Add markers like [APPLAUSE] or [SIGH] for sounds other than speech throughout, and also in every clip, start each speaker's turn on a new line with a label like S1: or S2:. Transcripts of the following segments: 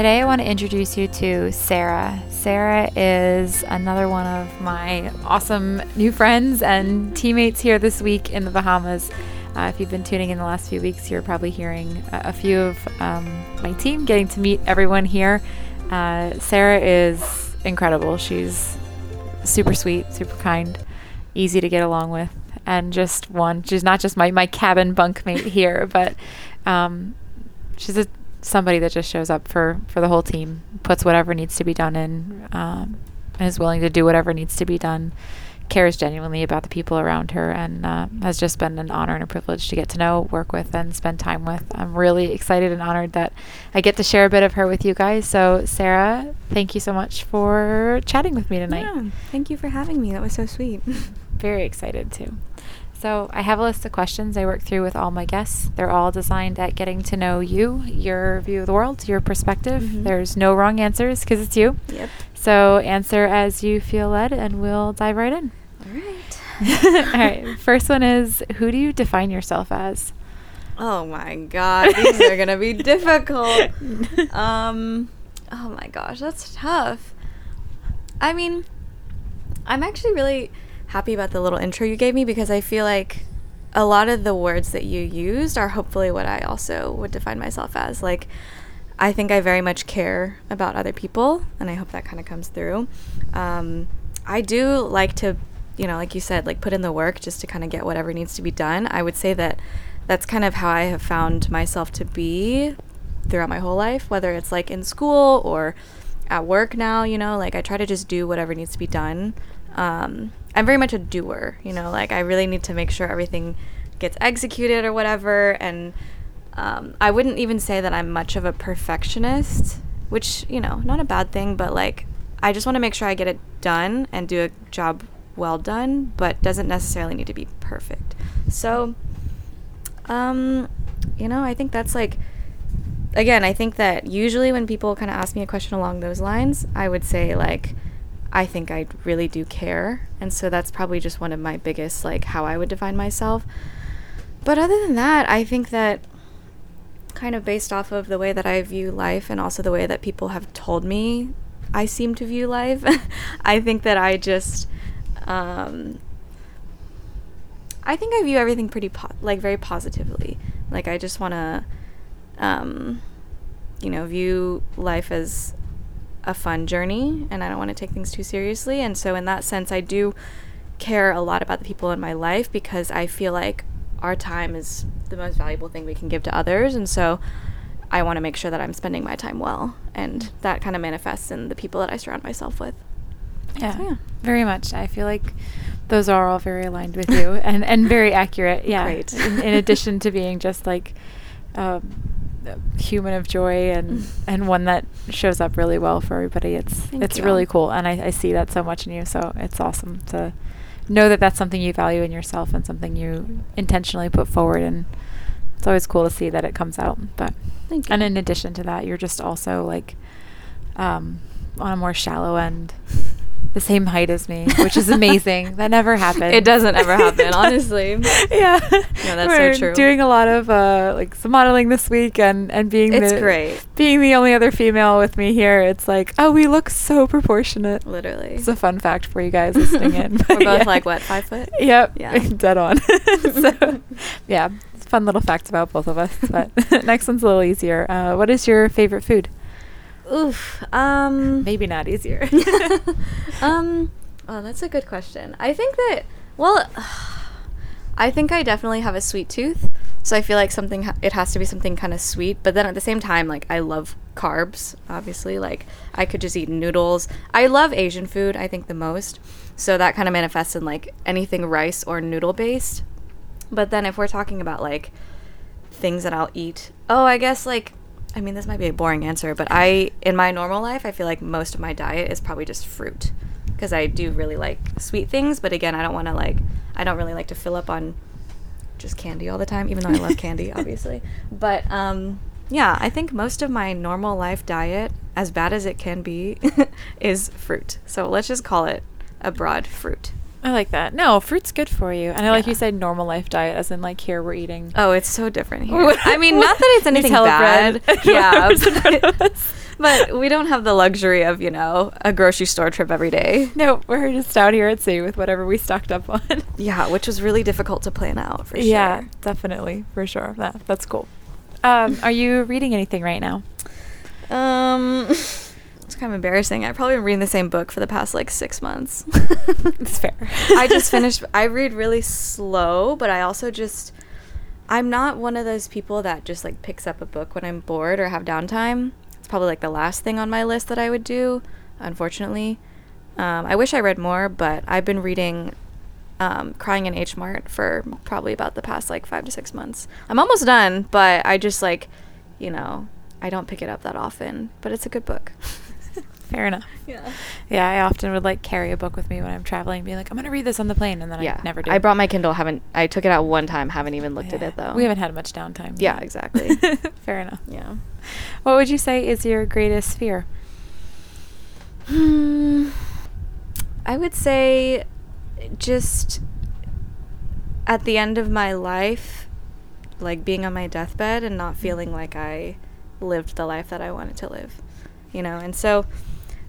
S1: Today, I want to introduce you to Sarah. Sarah is another one of my awesome new friends and teammates here this week in the Bahamas. Uh, if you've been tuning in the last few weeks, you're probably hearing a, few of um, my team getting to meet everyone here. Uh, Sarah is incredible. She's super sweet, super kind, easy to get along with, and just one. She's not just my, my cabin bunkmate here, but um, she's a somebody that just shows up for for the whole team, puts whatever needs to be done in, um, and is willing to do whatever needs to be done. Cares genuinely about the people around her, and uh, has just been an honor and a privilege to get to know, work with, and spend time with. I'm really excited and honored that I get to share a bit of her with you guys. So, Sarah, thank you so much for chatting with me tonight.
S2: Yeah, thank you for having me. That was so sweet.
S1: Very excited too. So, I have a list of questions I work through with all my guests. They're all designed at getting to know you, your view of the world, your perspective. Mm-hmm. There's no wrong answers because it's you.
S2: Yep.
S1: So, answer as you feel led, and we'll dive right in.
S2: All right. [LAUGHS]
S1: all right. First one is Who do you define yourself as?
S2: Oh my God. These are going to be [LAUGHS] difficult. [LAUGHS] Um, oh my gosh. That's tough. I mean, I'm actually really happy about the little intro you gave me because I feel like a lot of the words that you used are hopefully what I also would define myself as. Like, I think I very much care about other people, and I hope that kind of comes through. Um, I do like to, you know, like you said, like put in the work just to kind of get whatever needs to be done. I would say that that's kind of how I have found myself to be throughout my whole life, whether it's like in school or at work now, you know, like I try to just do whatever needs to be done. Um, I'm very much a doer, you know, like I really need to make sure everything gets executed or whatever. And um, I wouldn't even say that I'm much of a perfectionist, which, you know, not a bad thing, but like I just want to make sure I get it done and do a job well done, but doesn't necessarily need to be perfect. So, um, you know, I think that's like, again, I think that usually when people kind of ask me a question along those lines, I would say like, I think I really do care. And so that's probably just one of my biggest, like, how I would define myself. But other than that, I think that kind of based off of the way that I view life and also the way that people have told me I seem to view life, [LAUGHS] I think that I just, um, I think I view everything pretty, po- like, very positively. Like, I just want to, um, you know, view life as a fun journey and I don't want to take things too seriously. And so, in that sense, I do care a lot about the people in my life because I feel like our time is the most valuable thing we can give to others. And so, I want to make sure that I'm spending my time well. And that kind of manifests in the people that I surround myself with.
S1: Yeah, so, yeah. very much. I feel like those are all very aligned with you and, and very accurate. Yeah.
S2: Great.
S1: in, in addition to being just like, um, human of joy and [LAUGHS] and one that shows up really well for everybody. It's Thank it's you. really cool, and I, I see that so much in you. So it's awesome to know that that's something you value in yourself and something you intentionally put forward. And it's always cool to see that it comes out. But and in addition to that, you're just also like um, on a more shallow end [LAUGHS] the same height as me, which is amazing. that never [LAUGHS] happened.
S2: It doesn't ever happen, honestly. [LAUGHS]
S1: yeah.
S2: No, that's We're so true.
S1: Doing a lot of uh, like some modeling this week, and and being
S2: it's
S1: the,
S2: great.
S1: Being the only other female with me here, it's like oh, we look so proportionate.
S2: Literally.
S1: It's a fun fact for you guys listening in. [LAUGHS]
S2: We're both yeah. like what five foot.
S1: Yep. Yeah. Dead on. so, yeah, fun little facts about both of us. But next one's a little easier. Uh, what is your favorite food?
S2: Oof. Um.
S1: Maybe not easier. [LAUGHS]
S2: um. Oh, that's a good question. I think that. Well, [SIGHS] I think I definitely have a sweet tooth, so I feel like something. Ha- it has to be something kind of sweet, but then at the same time, like I love carbs. Obviously, like I could just eat noodles. I love Asian food. I think the most. So that kind of manifests in like anything rice or noodle based. But then if we're talking about like things that I'll eat, oh, I guess like I mean, this might be a boring answer, but I, in my normal life, I feel like most of my diet is probably just fruit. because I do really like sweet things. But again, I don't want to like I don't really like to fill up on just candy all the time, even though I love candy, [LAUGHS] obviously. But um, yeah, I think most of my normal life diet, as bad as it can be, [LAUGHS] is fruit. So let's just call it a broad fruit.
S1: I like that. No, fruit's good for you. And I like you said normal life diet, as in like here we're eating.
S2: Oh, it's so different here. [LAUGHS] I mean, not that it's [LAUGHS] anything bad.
S1: bread. [LAUGHS]
S2: Yeah,
S1: What's in front of
S2: but, but we don't have the luxury of you know a grocery store trip every day.
S1: No, we're just out here at sea with whatever we stocked up on.
S2: Yeah, which was really difficult to plan out for sure.
S1: Yeah, definitely, for sure. That, that's cool. Um, are you reading anything right now?
S2: Um, kind of embarrassing. I've probably been reading the same book for the past like six months. [LAUGHS]
S1: It's fair.
S2: I just finished. I read really slow, but I also just. I'm not one of those people that just like picks up a book when I'm bored or have downtime. It's probably like the last thing on my list that I would do, unfortunately. Um, I wish I read more, but I've been reading um, Crying in H Mart for probably about the past like five to six months. I'm almost done, but I just like, you know, I don't pick it up that often, but it's a good book. [LAUGHS]
S1: Fair enough.
S2: Yeah.
S1: Yeah, I often would like carry a book with me when I'm traveling, be like, I'm gonna read this on the plane, and then
S2: yeah.
S1: I never do.
S2: I brought my Kindle. Haven't I took it out one time. Haven't even looked at it though.
S1: We haven't had much downtime.
S2: Yeah,
S1: yet.
S2: exactly. [LAUGHS]
S1: Fair enough.
S2: Yeah.
S1: What would you say is your greatest fear?
S2: Hmm. I would say just at the end of my life, like being on my deathbed and not feeling like I lived the life that I wanted to live, you know? And so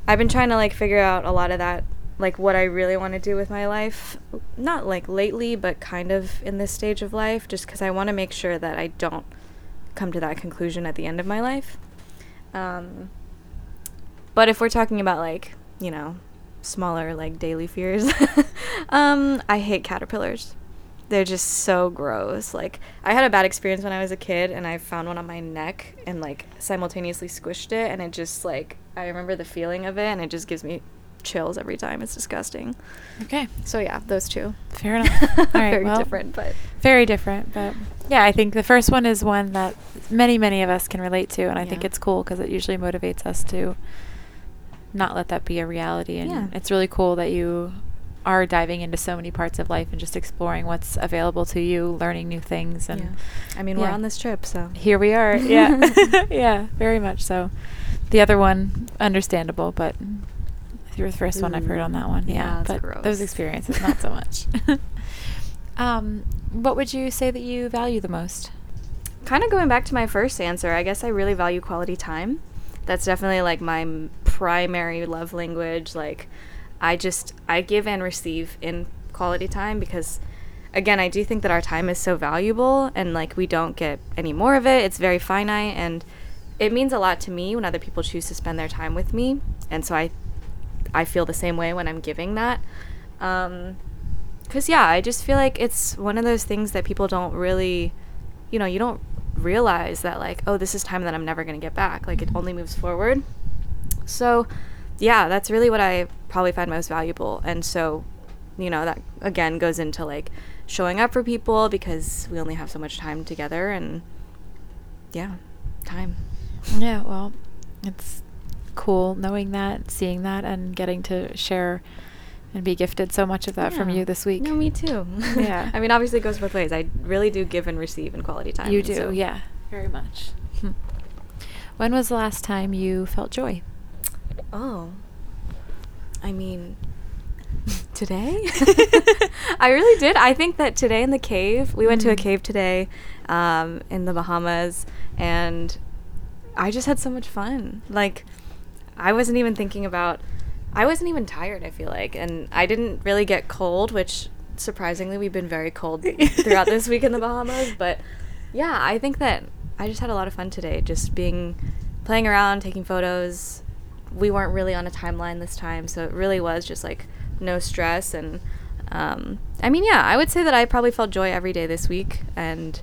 S2: I've been trying to like figure out a lot of that, like what I really want to do with my life. Not like lately, but kind of in this stage of life, just because I want to make sure that I don't come to that conclusion at the end of my life. Um, but if we're talking about like, you know, smaller like daily fears, [LAUGHS] um, I hate caterpillars. They're just so gross. Like I had a bad experience when I was a kid and I found one on my neck and like simultaneously squished it and it just like I remember the feeling of it and it just gives me chills every time. It's disgusting.
S1: Okay,
S2: So yeah, those two.
S1: fair [LAUGHS] enough. All right,
S2: Very
S1: well,
S2: different, but
S1: Very different, but yeah, I think the first one is one that many, many of us can relate to, and I think it's cool because it usually motivates us to not let that be a reality. And
S2: Yeah.
S1: it's really cool that you are diving into so many parts of life and just exploring what's available to you, learning new things, and
S2: yeah. I mean, we're on this trip, so
S1: here we are. [LAUGHS] Yeah, [LAUGHS] yeah, very much so. The other one, understandable, but your first one I've heard on that one. Yeah,
S2: yeah, it's
S1: but
S2: gross.
S1: those experiences not so much. [LAUGHS] um, what would you say that you value the most?
S2: kind of going back to my first answer, I guess I really value quality time. That's definitely like my m- primary love language. Like, I just I give and receive in quality time because, again, I do think that our time is so valuable and like we don't get any more of it. It's very finite and it means a lot to me when other people choose to spend their time with me. And so I, I feel the same way when I'm giving that. Um, Cause yeah, I just feel like it's one of those things that people don't really, you know, you don't realize that like, oh, this is time that I'm never gonna get back. Like it only moves forward. So, yeah, that's really what I probably find most valuable. And so, you know, that again goes into like showing up for people because we only have so much time together and yeah, time.
S1: Yeah, well, it's cool knowing that, seeing that, and getting to share and be gifted so much of that from you this week.
S2: No, me too. [LAUGHS]
S1: Yeah.
S2: I mean, obviously it goes both ways. I really do give and receive in quality time.
S1: You do,
S2: so-
S1: yeah, very much. Hmm. [LAUGHS] When was the last time you felt joy?
S2: Oh. I mean, [LAUGHS] today? [LAUGHS] [LAUGHS] I really did. I think that today in the cave, we went to a
S1: Mm.
S2: cave today um, in the Bahamas, and I just had so much fun. Like, I wasn't even thinking about, I wasn't even tired, I feel like. And I didn't really get cold, which surprisingly, we've been very cold throughout this week in the Bahamas. But yeah, I think that I just had a lot of fun today, just being, playing around, taking photos. We weren't really on a timeline this time, so it really was just like no stress. And um, I mean, yeah, I would say that I probably felt joy every day this week, and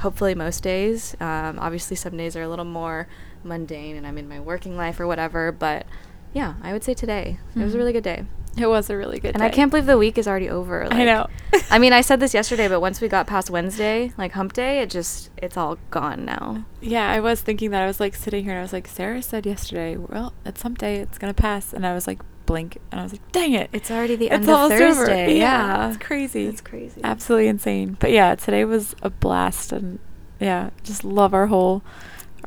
S2: hopefully most days. Um, obviously, some days are a little more mundane, and I'm in my working life or whatever. But yeah, I would say today it was a
S1: Mhm.
S2: really good day,
S1: It was a really good day.
S2: and I can't believe the week is already over.
S1: I know.
S2: I mean, I [LAUGHS] said this yesterday, but once we got past Wednesday, like Hump Day, it just it's all gone now.
S1: Yeah, I was thinking that. I was like sitting here and I was like, Sarah said yesterday, well, at some day it's going to pass. And I was like, blink, and I was like, "Dang it,
S2: It's already the
S1: it's
S2: end of
S1: almost over."
S2: Thursday.
S1: Yeah,
S2: Yeah.
S1: it's crazy.
S2: It's crazy.
S1: absolutely insane. But yeah, today was a blast, and yeah, just love our whole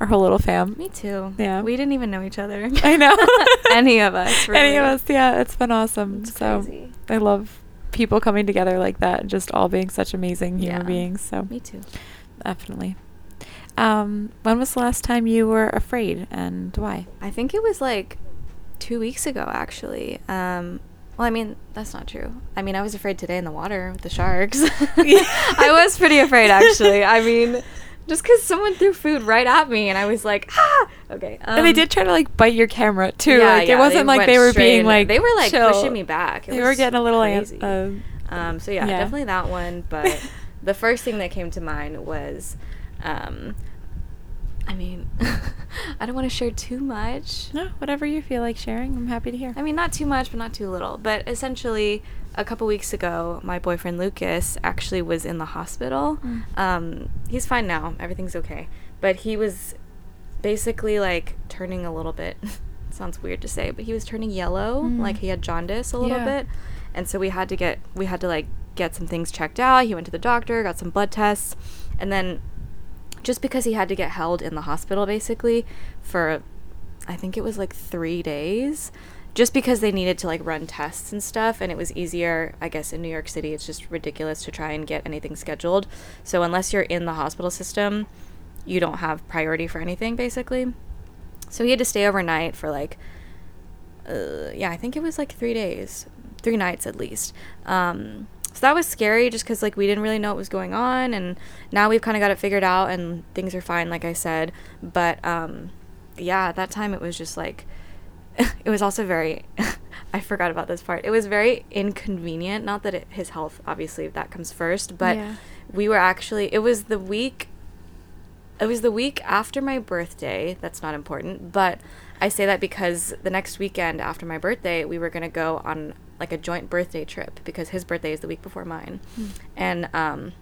S1: our whole little fam.
S2: Me too.
S1: Yeah.
S2: We didn't even know each other. [LAUGHS]
S1: I know. [LAUGHS]
S2: Any of us. Really. [LAUGHS]
S1: Any of us, yeah, it's been awesome.
S2: It's
S1: so
S2: crazy.
S1: I love people coming together like that and just all being such amazing human
S2: Yeah.
S1: beings. So
S2: Me too.
S1: definitely. Um, when was the last time you were afraid and why?
S2: I think it was like two weeks ago, actually. Um, well, I mean, that's not true. I mean, I was afraid today in the water with the sharks. I was pretty afraid, actually. I mean, just because someone threw food right at me, and I was like, ah. Okay.
S1: and they
S2: um,
S1: did try to like bite your camera too.
S2: yeah,
S1: like
S2: yeah,
S1: it wasn't like they were being like
S2: they were like
S1: chill.
S2: pushing me back. It
S1: They were getting a little an-
S2: crazy.
S1: uh,
S2: Um, so yeah,
S1: Yeah.
S2: definitely that one. But [LAUGHS] the first thing that came to mind was, um, I mean, [LAUGHS] I don't want to share too much.
S1: no, whatever you feel like sharing, I'm happy to hear.
S2: I mean, not too much, but not too little. But essentially, a couple weeks ago, my boyfriend Lucas actually was in the hospital.
S1: Mm.
S2: Um, he's fine now. Everything's okay. But he was basically like turning a little bit. [LAUGHS] sounds weird to say, but he was turning yellow.
S1: Mm.
S2: Like he had jaundice a little
S1: Yeah.
S2: bit, and so we had to get we had to like get some things checked out. He went to the doctor, got some blood tests, and then just because he had to get held in the hospital basically for I think it was like 3 days just because they needed to like run tests and stuff and it was easier I guess in New York City it's just ridiculous to try and get anything scheduled. So unless you're in the hospital system, you don't have priority for anything basically. So he had to stay overnight for like uh, yeah, I think it was like 3 days. 3 nights at least. Um so that was scary just because like we didn't really know what was going on and now we've kind of got it figured out and things are fine like i said but um yeah at that time it was just like [LAUGHS] it was also very [LAUGHS] i forgot about this part it was very inconvenient not that it, his health obviously that comes first but
S1: Yeah.
S2: we were actually it was the week it was the week after my birthday. That's not important, but I say that because the next weekend after my birthday, we were going to go on like a joint birthday trip because his birthday is the week before mine. And um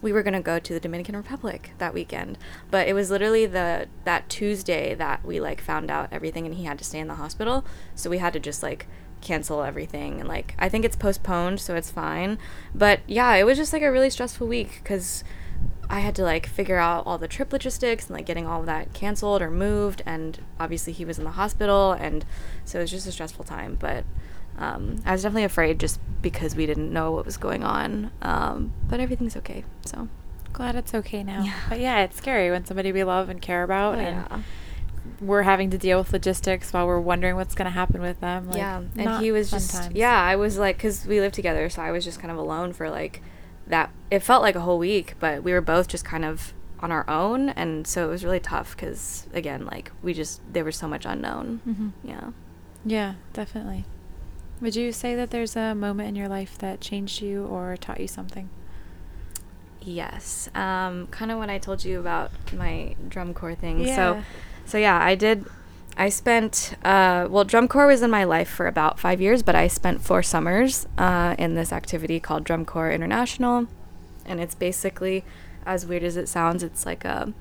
S2: we were going to go to the Dominican Republic that weekend. But it was literally the that Tuesday that we like found out everything and he had to stay in the hospital. So we had to just like cancel everything and like I think it's postponed so it's fine. But yeah, it was just like a really stressful week cuz I had to like figure out all the trip logistics and like getting all of that canceled or moved and obviously he was in the hospital and so it was just a stressful time but um, I was definitely afraid just because we didn't know what was going on um, but everything's okay so
S1: Glad it's okay now.
S2: Yeah.
S1: But yeah, it's scary when somebody we love and care about
S2: Oh,
S1: and
S2: yeah.
S1: we're having to deal with logistics while we're wondering what's going to happen with them. Like,
S2: yeah and he was just
S1: times.
S2: yeah I was like because we lived together so I was just kind of alone for like that it felt like a whole week but we were both just kind of on our own and so it was really tough because again like we just there was so much unknown
S1: Mhm.
S2: yeah
S1: Yeah, definitely. Would you say that there's a moment in your life that changed you or taught you something?
S2: Yes. Um, kind of when I told you about my drum corps thing.
S1: Yeah.
S2: So, so yeah, I did. I spent uh, well, drum corps was in my life for about five years, but I spent four summers uh, in this activity called Drum Corps International, and it's basically, as weird as it sounds, it's like a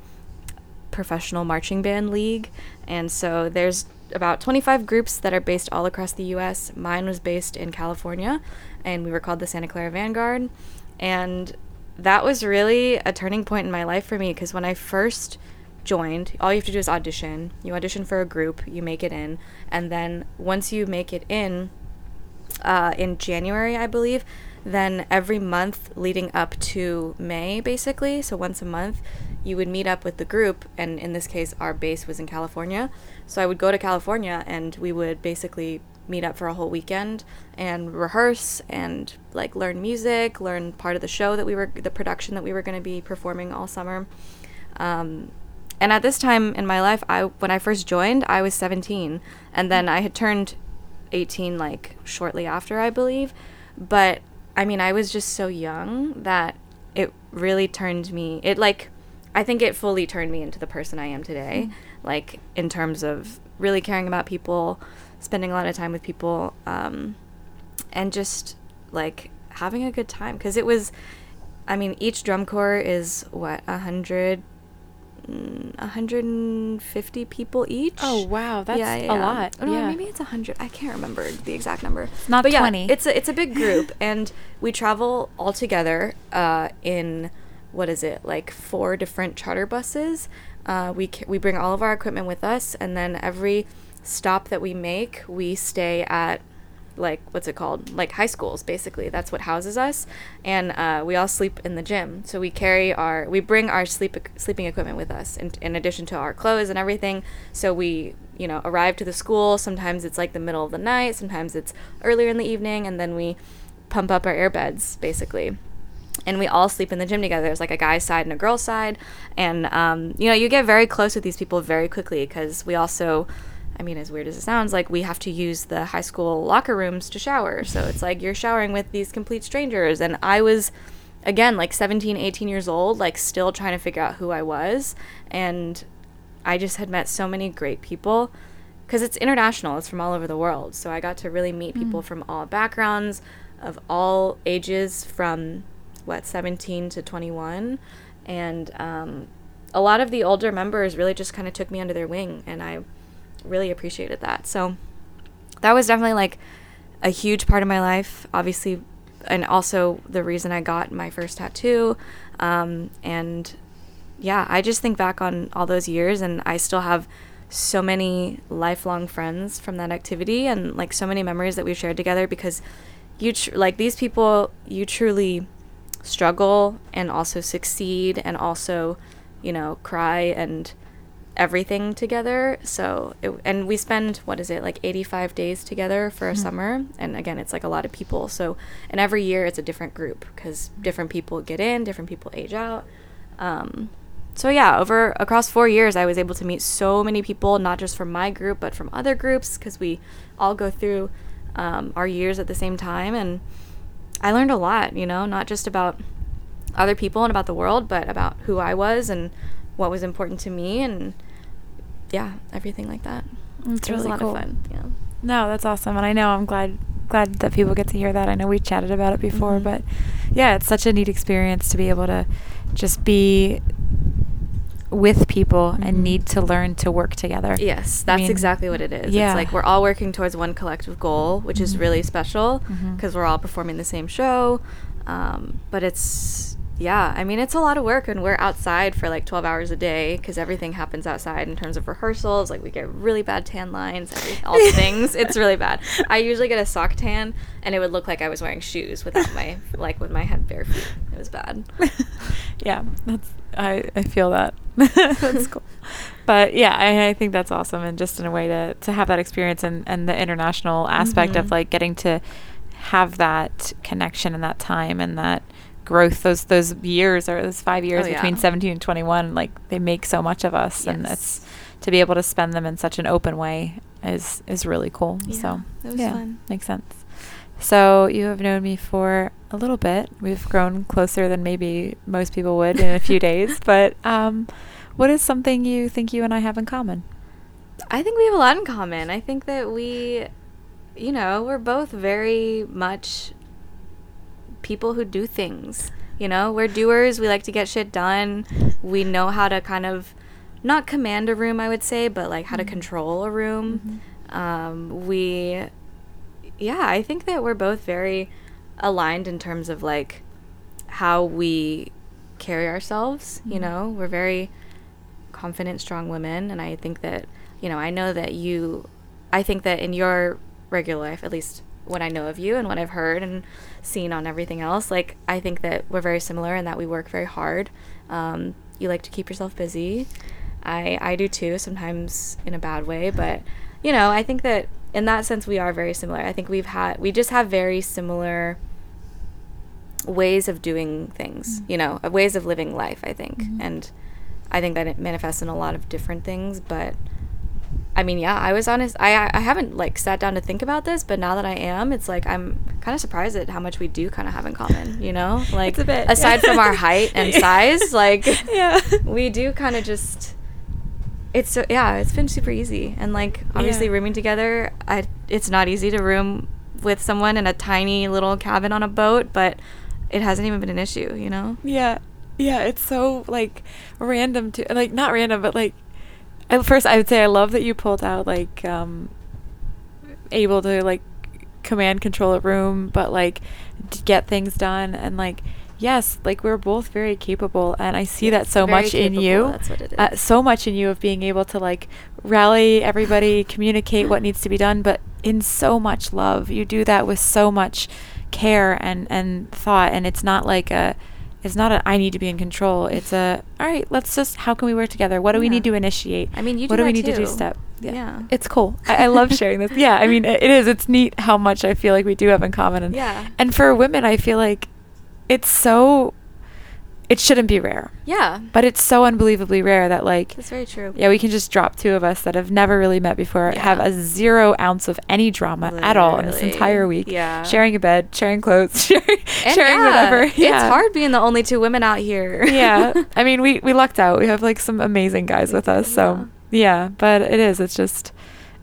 S2: professional marching band league, and so there's about 25 groups that are based all across the U.S. Mine was based in California, and we were called the Santa Clara Vanguard, and that was really a turning point in my life for me because when I first joined, all you have to do is audition. You audition for a group, you make it in, and then once you make it in, uh, in January, I believe, then every month leading up to May, basically, so once a month, you would meet up with the group, and in this case, our base was in California. So I would go to California, and we would basically meet up for a whole weekend and rehearse and like learn music, learn part of the show that we were, the production that we were going to be performing all summer. Um, and at this time in my life, I when I first joined, I was 17, and then I had turned 18 like shortly after, I believe. But I mean, I was just so young that it really turned me. It like I think it fully turned me into the person I am today. Like in terms of really caring about people, spending a lot of time with people, um, and just like having a good time. Because it was, I mean, each drum corps is what a hundred mm, 150 people each.
S1: Oh, wow, that's a lot.
S2: Oh, no,
S1: Yeah.
S2: maybe it's 100. I can't remember the exact number. It's
S1: not
S2: but yeah,
S1: 20.
S2: It's a, it's a big group, and we travel all together uh, in what is it like four different charter buses. Uh, we we bring all of our equipment with us, and then every stop that we make, we stay at like what's it called like high schools basically. That's what houses us. And uh, we all sleep in the gym. So we carry our we bring our sleep sleeping equipment with us in, in addition to our clothes and everything. So we you know arrive to the school. Sometimes it's like the middle of the night. Sometimes it's earlier in the evening. And then we pump up our air beds basically and we all sleep in the gym together. There's like a guy's side and a girl's side, and um, you know you get very close with these people very quickly because we also, I mean, as weird as it sounds, like we have to use the high school locker rooms to shower. So it's like you're showering with these complete strangers, and I was, again, like 17, 18 years old, like still trying to figure out who I was, and I just had met so many great people because it's international. It's from all over the world. So i got to really meet people from all backgrounds of all ages from what 17 to 21 and um, a lot of the older members really just kind of took me under their wing and i really appreciated that. So that was definitely like a huge part of my life obviously and also the reason i got my first tattoo. Um, and yeah, I just think back on all those years and I still have so many lifelong friends from that activity and like so many memories that we've shared together because you tr- like these people you truly struggle and also succeed and also, you know, cry and everything together. So, it, and we spend what is it like 85 days together for a summer, and again, it's like a lot of people. So, and every year it's a different group because different people get in, different people age out. Um, so yeah, over across four years, I was able to meet so many people, not just from my group, but from other groups, because we all go through um, our years at the same time, and I learned a lot. You know, not just about other people and about the world, but about who I was and what was important to me, and yeah, everything like that.
S1: It's
S2: it was a
S1: really
S2: lot
S1: cool.
S2: of fun. Yeah.
S1: No, that's awesome, and I know I'm glad glad that people get to hear that. I know we chatted about it before,
S2: Mhm.
S1: but yeah, it's such a neat experience to be able to just be with people
S2: Mhm.
S1: and need to learn to work together.
S2: Yes,
S1: I
S2: that's
S1: mean,
S2: exactly what it is.
S1: yeah.
S2: It's like we're all working towards one collective goal, which is
S1: Mhm.
S2: really special
S1: Mhm.
S2: because we're all performing the same show. Um, but it's, yeah, I mean, it's a lot of work, and we're outside for like 12 hours a day because everything happens outside in terms of rehearsals. Like, we get really bad tan lines, every, all the things. It's really bad. [LAUGHS] I usually get a sock tan, and it would look like I was wearing shoes without my, like, with my head bare feet. It was bad. [LAUGHS]
S1: yeah, that's I, I feel that. [LAUGHS] that's cool. But yeah, I, I think that's awesome and just in a way to, to have that experience and, and the international aspect of
S2: Mhm.
S1: like getting to have that connection and that time and that growth those those years or those five years
S2: Oh,
S1: between
S2: yeah.
S1: 17 and 21 like they make so much of us and it's to be able to spend them in such an open way is is really cool
S2: Yeah,
S1: so
S2: it was
S1: yeah
S2: fun.
S1: makes sense so you have known me for a little bit. We've grown closer than maybe most people would in a few [LAUGHS] days. But um, what is something you think you and I have in common?
S2: I think we have a lot in common. I think that we, you know, we're both very much people who do things. You know, we're doers. We like to get shit done. We know how to kind of not command a room, I would say, but like how to
S1: Mhm.
S2: control a room.
S1: Mhm.
S2: Um, we, yeah, I think that we're both very aligned in terms of like how we carry ourselves. You
S1: Mhm.
S2: know, we're very confident, strong women, and I think that you know, I know that you, I think that in your regular life, at least what I know of you and what I've heard and seen on everything else, like I think that we're very similar and that we work very hard. Um, you like to keep yourself busy. I I do too, sometimes in a bad way, but you know, I think that in that sense we are very similar. I think we've had we just have very similar ways of doing things,
S1: Mm.
S2: you know, uh, ways of living life, I think.
S1: Mhm.
S2: And I think that it manifests in a lot of different things, but I mean, yeah, I was honest. I I haven't like sat down to think about this, but now that I am, it's like I'm kind of surprised at how much we do kind of have in common. You know, [LAUGHS] like
S1: It's a bit,
S2: aside
S1: yeah.
S2: from our height and [LAUGHS] size, like [LAUGHS]
S1: Yeah.
S2: we do kind of just. It's so yeah, it's been super easy, and like obviously
S1: Yeah.
S2: rooming together, I it's not easy to room with someone in a tiny little cabin on a boat, but it hasn't even been an issue, you know.
S1: Yeah. Yeah, it's so like random to like not random, but like at first I would say I love that you pulled out like um able to like command control a room, but like to get things done and like yes, like we're both very capable, and I see that so
S2: very
S1: much in you.
S2: that's what it
S1: Uh, so much in you of being able to like rally everybody, [LAUGHS] communicate what needs to be done, but in so much love. You do that with so much care and and thought, and it's not like a. It's not a I need to be in control. It's a all right. Let's just how can we work together? What do we need to initiate?
S2: I mean, you do
S1: what
S2: do
S1: we need to do
S2: too.
S1: step?
S2: Yeah.
S1: it's cool. I, I love sharing this. [LAUGHS] Yeah, I mean, it, it is. It's neat how much I feel like we do have in common. And
S2: Yeah.
S1: and for women, I feel like it's so. It shouldn't be rare,
S2: Yeah.
S1: but it's so unbelievably rare that like
S2: That's very true.
S1: yeah, we can just drop two of us that have never really met before, have a zero ounce of any drama at all in this entire week.
S2: Yeah.
S1: sharing a bed, sharing clothes, [LAUGHS] sharing, sharing
S2: yeah,
S1: whatever.
S2: It's hard being the only two women out here. [LAUGHS]
S1: yeah, [LAUGHS] I mean, we we lucked out. We have like some amazing guys with us. So yeah, but it is. It's just.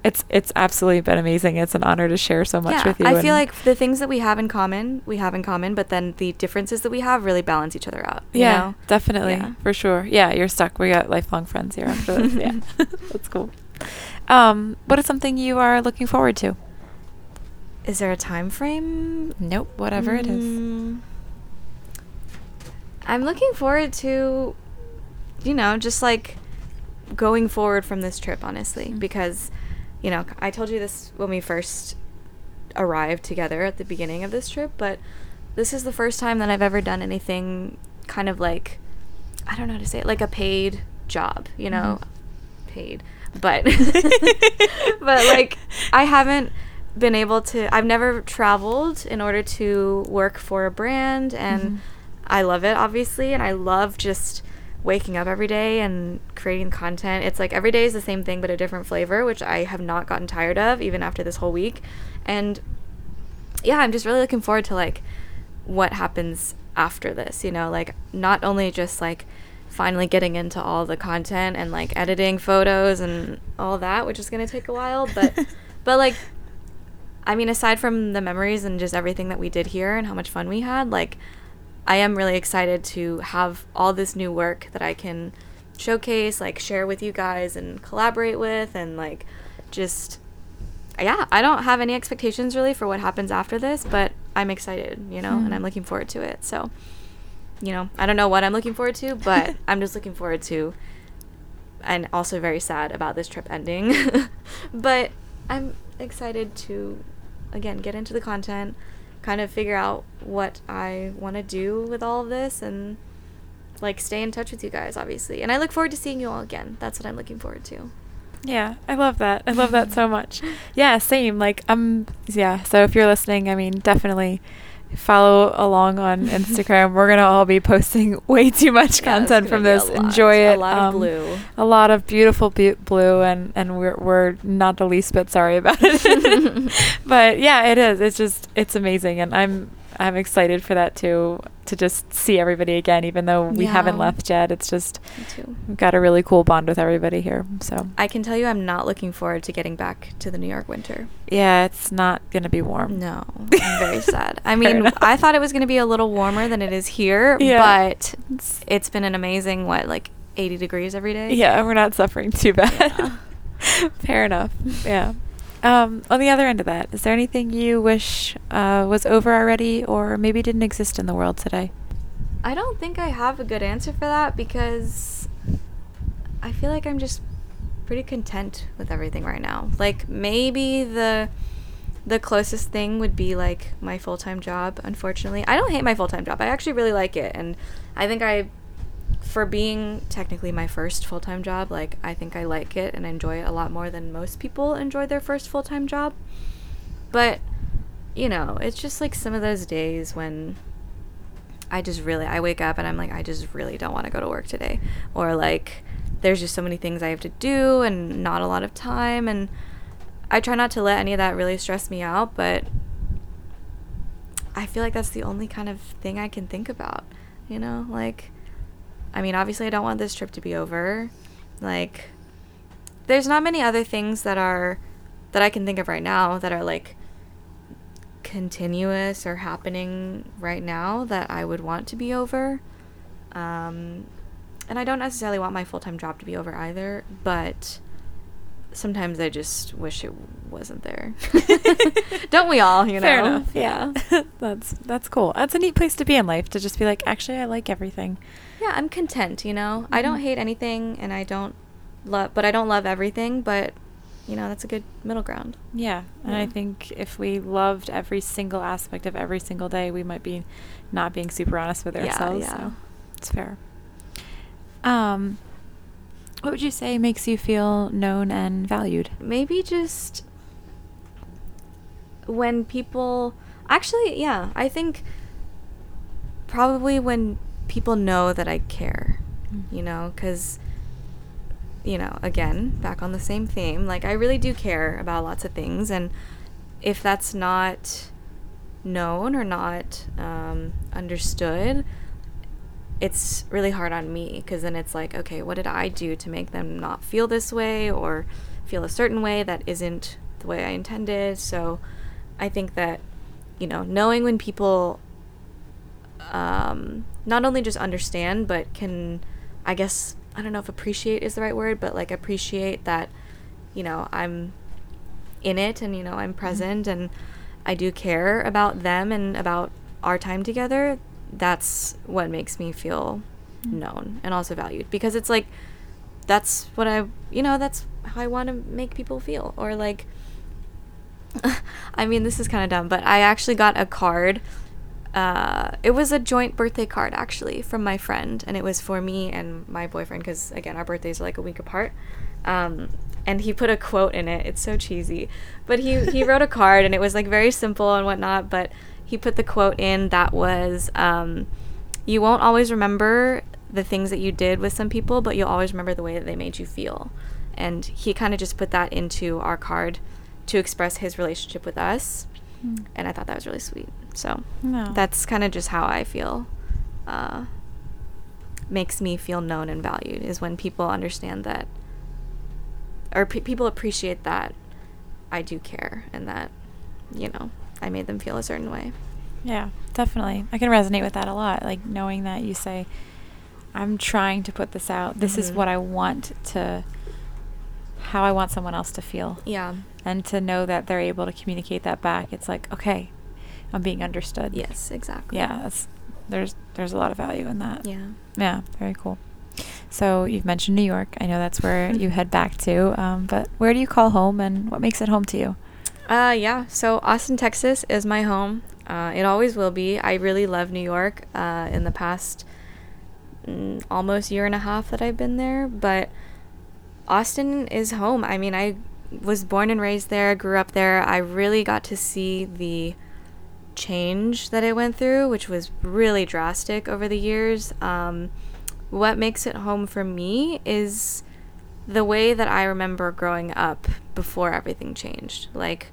S1: It's it's absolutely been amazing. It's an honor to share so much
S2: yeah,
S1: with you.
S2: I feel like the things that we have in common, we have in common, but then the differences that we have really balance each other out. you
S1: Yeah,
S2: know?
S1: definitely.
S2: Yeah.
S1: For sure. Yeah, you're stuck. We got lifelong friends here after this. [LAUGHS] yeah. [LAUGHS] That's cool. Um, what is something you are looking forward to?
S2: Is there a time frame?
S1: Nope, whatever it is.
S2: Mm, I'm looking forward to, you know, just like going forward from this trip, honestly,
S1: Mm.
S2: because, you know, I told you this when we first arrived together at the beginning of this trip, but this is the first time that I've ever done anything kind of like, I don't know how to say it, like a paid job, you know,
S1: Mhm.
S2: paid, but, [LAUGHS] but like, I haven't been able to, I've never traveled in order to work for a brand and
S1: Mhm.
S2: I love it obviously and I love just waking up every day and creating content. It's like every day is the same thing but a different flavor, which I have not gotten tired of even after this whole week. And yeah, I'm just really looking forward to like what happens after this, you know, like not only just like finally getting into all the content and like editing photos and all that, which is going to take a while, but [LAUGHS] but like I mean, aside from the memories and just everything that we did here and how much fun we had, like, I am really excited to have all this new work that I can showcase, like, share with you guys and collaborate with, and, like, just, yeah, I don't have any expectations really for what happens after this, but I'm excited, you know,
S1: Hmm.
S2: and I'm looking forward to it. So, you know, I don't know what I'm looking forward to, but [LAUGHS] I'm just looking forward to, and also very sad about this trip ending. [LAUGHS] but I'm excited to, again, get into the content, kind of figure out what I want to do with all of this, and like stay in touch with you guys, obviously. And I look forward to seeing you all again. That's what I'm looking forward to.
S1: Yeah, I love that. I love that so much. [LAUGHS] Yeah, same. Like, um, yeah. So if you're listening, I mean, definitely follow along on [LAUGHS] Instagram. We're gonna all be posting way too much
S2: Yeah,
S1: content from this.
S2: lot.
S1: Enjoy
S2: A
S1: it.
S2: lot of
S1: Um,
S2: blue.
S1: A lot of beautiful bu- blue, and and we're we're not the least bit sorry about it. [LAUGHS] [LAUGHS] but yeah, it is. It's just it's amazing, and I'm I'm excited for that too. To just see everybody again, even though we haven't left yet. It's just we've got a really cool bond with everybody here. So
S2: I can tell you, I'm not looking forward to getting back to the New York winter.
S1: yeah, it's not gonna be warm.
S2: No, [LAUGHS] I'm very sad. I mean. I thought it was going to be a little warmer than it is here, [LAUGHS]
S1: Yeah.
S2: but it's been an amazing, what, like 80 degrees every day?
S1: Yeah, we're not suffering too bad.
S2: Yeah. [LAUGHS]
S1: Fair enough. Yeah. Um, on the other end of that, is there anything you wish uh, was over already, or maybe didn't exist in the world today?
S2: I don't think I have a good answer for that because I feel like I'm just pretty content with everything right now. Like maybe the the closest thing would be like my full-time job, unfortunately. I don't hate my full-time job. I actually really like it and I think I for being technically my first full-time job, like I think I like it and enjoy it a lot more than most people enjoy their first full-time job. But you know, it's just like some of those days when I just really I wake up and I'm like I just really don't want to go to work today or like there's just so many things I have to do and not a lot of time and I try not to let any of that really stress me out but I feel like that's the only kind of thing I can think about you know like I mean obviously I don't want this trip to be over like there's not many other things that are that I can think of right now that are like continuous or happening right now that I would want to be over. Um, and I don't necessarily want my full time job to be over either, but sometimes I just wish it wasn't there. [LAUGHS] don't we all? You [LAUGHS] know.
S1: Fair enough. Yeah, [LAUGHS] that's that's cool. That's a neat place to be in life to just be like, actually, I like everything.
S2: Yeah, I'm content. You know, I don't
S1: Mhm.
S2: hate anything, and I don't love, but I don't love everything. But you know, that's a good middle ground.
S1: Yeah, and I think if we loved every single aspect of every single day, we might be not being super honest with
S2: Yeah,
S1: ourselves.
S2: yeah.
S1: So it's fair. Um, what would you say makes you feel known and valued?
S2: maybe just when people actually yeah i think probably when people know that i care you know because you know again back on the same theme like i really do care about lots of things and if that's not known or not um, understood it's really hard on me because then it's like, okay, what did I do to make them not feel this way or feel a certain way that isn't the way I intended? So I think that, you know, knowing when people um, not only just understand, but can, I guess, I don't know if appreciate is the right word, but like appreciate that, you know, I'm in it and, you know, I'm present and I do care about them and about our time together, that's what makes me feel
S1: Mm.
S2: known and also valued. Because it's like that's what I you know that's how I want to make people feel. Or like [LAUGHS] I mean this is kind of dumb but I actually got a card uh, it was a joint birthday card actually from my friend and it was for me and my boyfriend because again our birthdays are like a week apart. Um, and he put a quote in it. It's so cheesy. But he he wrote a card and it was like very simple and whatnot but he put the quote in that was um, you won't always remember the things that you did with some people but you'll always remember the way that they made you feel. And he kind of just put that into our card to express his relationship with us
S1: Mm.
S2: and i thought that was really sweet so
S1: No.
S2: that's kind of just how I feel. Uh, makes me feel known and valued is when people understand that, or pe- people appreciate that I do care and that, you know, I made them feel a certain way.
S1: Yeah, definitely. I can resonate with that a lot. Like knowing that you say, I'm trying to put this out. This is
S2: Mhm.
S1: what I want to, how I want someone else to feel.
S2: Yeah.
S1: And to know that they're able to communicate that back, it's like, okay, I'm being understood.
S2: Yes, exactly.
S1: Yeah, that's, there's there's a lot of value in that.
S2: Yeah.
S1: Yeah, very cool. So you've mentioned New York. I know that's where [LAUGHS] you head back to. Um, but where do you call home, and what makes it home to you?
S2: Uh, yeah. So Austin, Texas is my home. Uh, it always will be. I really love New York. Uh, in the past mm, almost year and a half that I've been there, but Austin is home. I mean, I was born and raised there, grew up there. I really got to see the change that it went through, which was really drastic over the years. Um, what makes it home for me is the way that I remember growing up before everything changed. Like,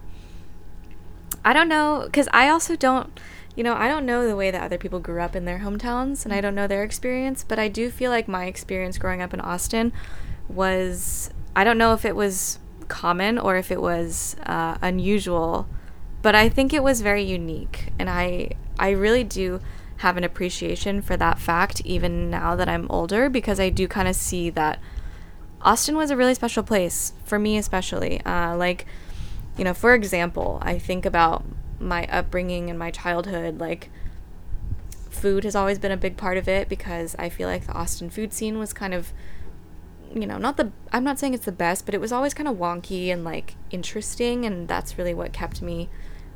S2: I don't know, because I also don't, you know, I don't know the way that other people grew up in their hometowns and I don't know their experience, but I do feel like my experience growing up in Austin was, I don't know if it was common or if it was uh, unusual, but I think it was very unique. And I, I really do have an appreciation for that fact even now that I'm older because I do kind of see that Austin was a really special place for me, especially. Uh, like, you know, for example, I think about my upbringing and my childhood. Like, food has always been a big part of it because I feel like the Austin food scene was kind of, you know, not the, I'm not saying it's the best, but it was always kind of wonky and like interesting. And that's really what kept me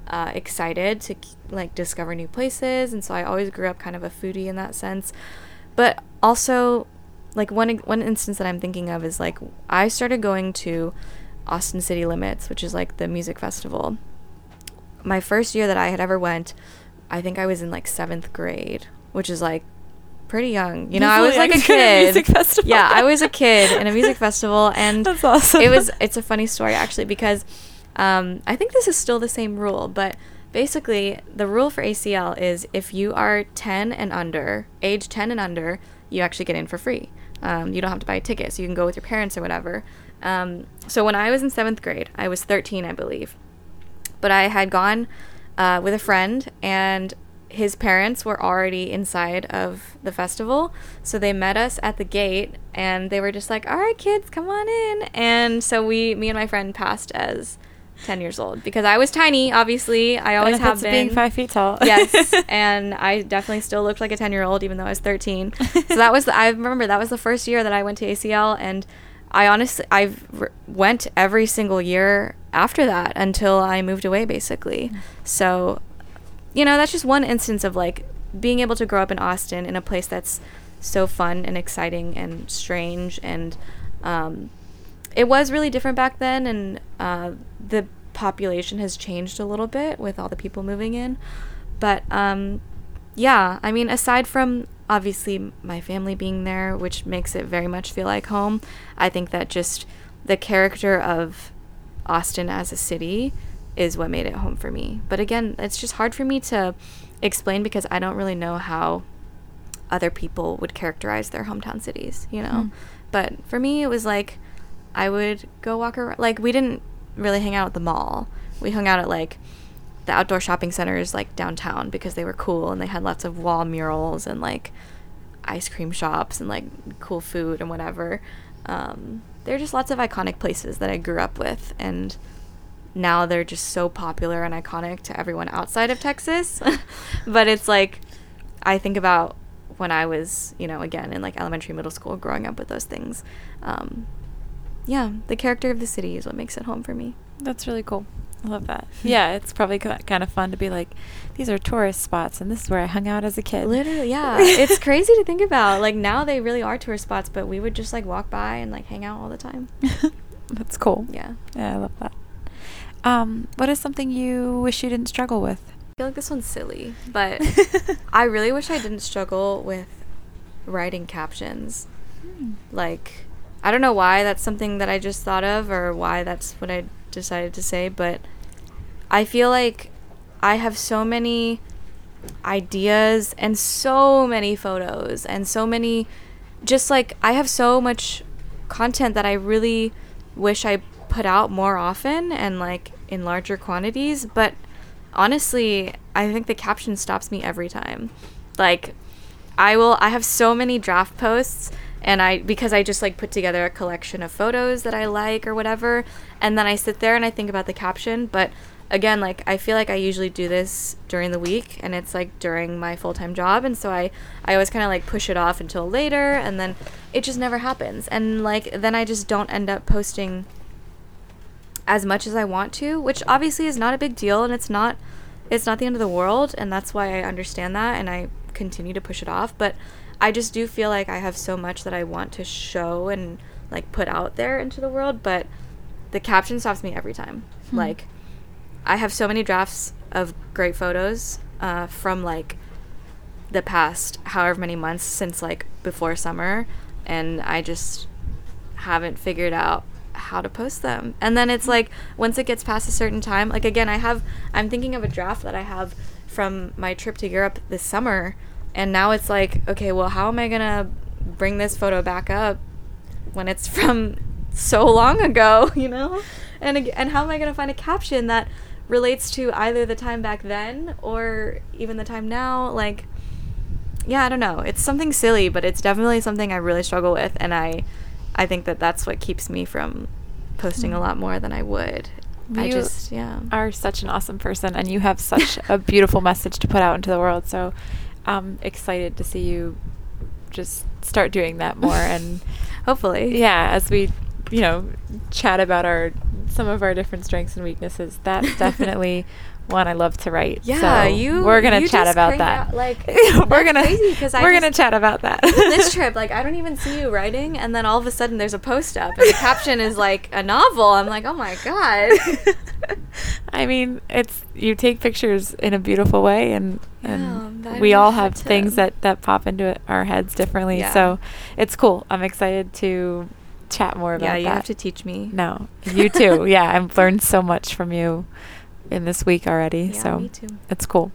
S2: uh, excited to like discover new places. And so I always grew up kind of a foodie in that sense. But also, like one one instance that I'm thinking of is like I started going to Austin City Limits, which is like the music festival. My first year that I had ever went, I think I was in like seventh grade, which is like pretty young. You know, I was like a
S1: a
S2: kid.
S1: festival.
S2: Yeah, I was a [LAUGHS] kid in a music festival, and
S1: That's awesome.
S2: it was. It's a funny story actually because um, I think this is still the same rule, but basically the rule for ACL is if you are 10 and under, age 10 and under, you actually get in for free. Um, you don't have to buy a ticket, so you can go with your parents or whatever. Um, so when I was in seventh grade, I was 13, I believe, but I had gone uh, with a friend, and his parents were already inside of the festival. So they met us at the gate and they were just like, all right, kids, come on in. And so we, me and my friend passed as 10 years old because I was tiny, obviously. I always have been.
S1: being five feet tall.
S2: yes. [LAUGHS] And I definitely still looked like a 10 year old even though I was 13. [LAUGHS] So that was, the, I remember that was the first year that I went to ACL and I honestly, I went every single year after that until I moved away, basically. Mm. So, you know, that's just one instance of like being able to grow up in Austin in a place that's so fun and exciting and strange. And um, it was really different back then. And uh, the population has changed a little bit with all the people moving in. But um, yeah, I mean, aside from obviously my family being there, which makes it very much feel like home, I think that just the character of Austin as a city is what made it home for me. But again, it's just hard for me to explain because I don't really know how other people would characterize their hometown cities, you know?
S1: Mm.
S2: But for me, it was like I would go walk around. Like, we didn't really hang out at the mall. We hung out at like the outdoor shopping centers like downtown because they were cool and they had lots of wall murals and like ice cream shops and like cool food and whatever. Um, they're just lots of iconic places that I grew up with and now they're just so popular and iconic to everyone outside of Texas. [LAUGHS] but it's like I think about when I was, you know, again in like elementary, middle school, growing up with those things. Um, yeah, the character of the city is what makes it home for me.
S1: That's really cool. I love that. [LAUGHS] Yeah, it's probably kind of fun to be like, these are tourist spots, and this is where I hung out as a kid.
S2: Literally, yeah. [LAUGHS] it's crazy to think about. Like now they really are tourist spots, but we would just like walk by and like hang out all the time.
S1: That's cool.
S2: Yeah.
S1: Yeah, I love that. Um, what is something you wish you didn't struggle with?
S2: I feel like this one's silly, but [LAUGHS] I really wish I didn't struggle with writing captions.
S1: Hmm.
S2: Like, I don't know why that's something that I just thought of or why that's what I decided to say, but I feel like I have so many ideas and so many photos and so many just like I have so much content that I really wish I put out more often and like in larger quantities, but honestly, I think the caption stops me every time. Like I will I have so many draft posts and I because I just like put together a collection of photos that I like or whatever and then I sit there and I think about the caption, but again, like I feel like I usually do this during the week and it's like during my full-time job and so I I always kind of like push it off until later and then it just never happens. And like then I just don't end up posting as much as I want to, which obviously is not a big deal and it's not it's not the end of the world and that's why I understand that and I continue to push it off, but I just do feel like I have so much that I want to show and like put out there into the world, but the caption stops me every time.
S1: Hmm.
S2: Like I have so many drafts of great photos uh, from like the past however many months since like before summer and I just haven't figured out how to post them. And then it's like once it gets past a certain time, like again, I have I'm thinking of a draft that I have from my trip to Europe this summer and now it's like, okay, well, how am I going to bring this photo back up when it's from [LAUGHS] so long ago, [LAUGHS] you know? And and how am I going to find a caption that relates to either the time back then or even the time now? Like yeah, I don't know. It's something silly, but it's definitely something I really struggle with and I I think that that's what keeps me from posting a
S1: Hmm.
S2: lot more than I would. I
S1: You
S2: just yeah.
S1: are such an awesome person and you have such [LAUGHS] a beautiful message to put out into the world. So I'm excited to see you just start doing that more [LAUGHS] and
S2: Hopefully.
S1: yeah, as we, you know, chat about our some of our different strengths and weaknesses, that's [LAUGHS] definitely one I love to write.
S2: Yeah,
S1: So
S2: you.
S1: We're gonna
S2: you
S1: chat about that.
S2: out, like [LAUGHS]
S1: we're gonna we're gonna chat about that. [LAUGHS]
S2: this [LAUGHS] trip, like I don't even see you writing, and then all of a sudden there's a post up, and the caption is like a novel. I'm like, oh my god.
S1: I mean, it's you take pictures in a beautiful way, and and
S2: that
S1: we all have
S2: to-
S1: things that that pop into our heads differently.
S2: Yeah.
S1: So it's cool. I'm excited to chat more about
S2: yeah, you
S1: that.
S2: have to teach me.
S1: No, you too. yeah, I've learned so much from you in this week already.
S2: Yeah,
S1: so
S2: me too.
S1: it's cool.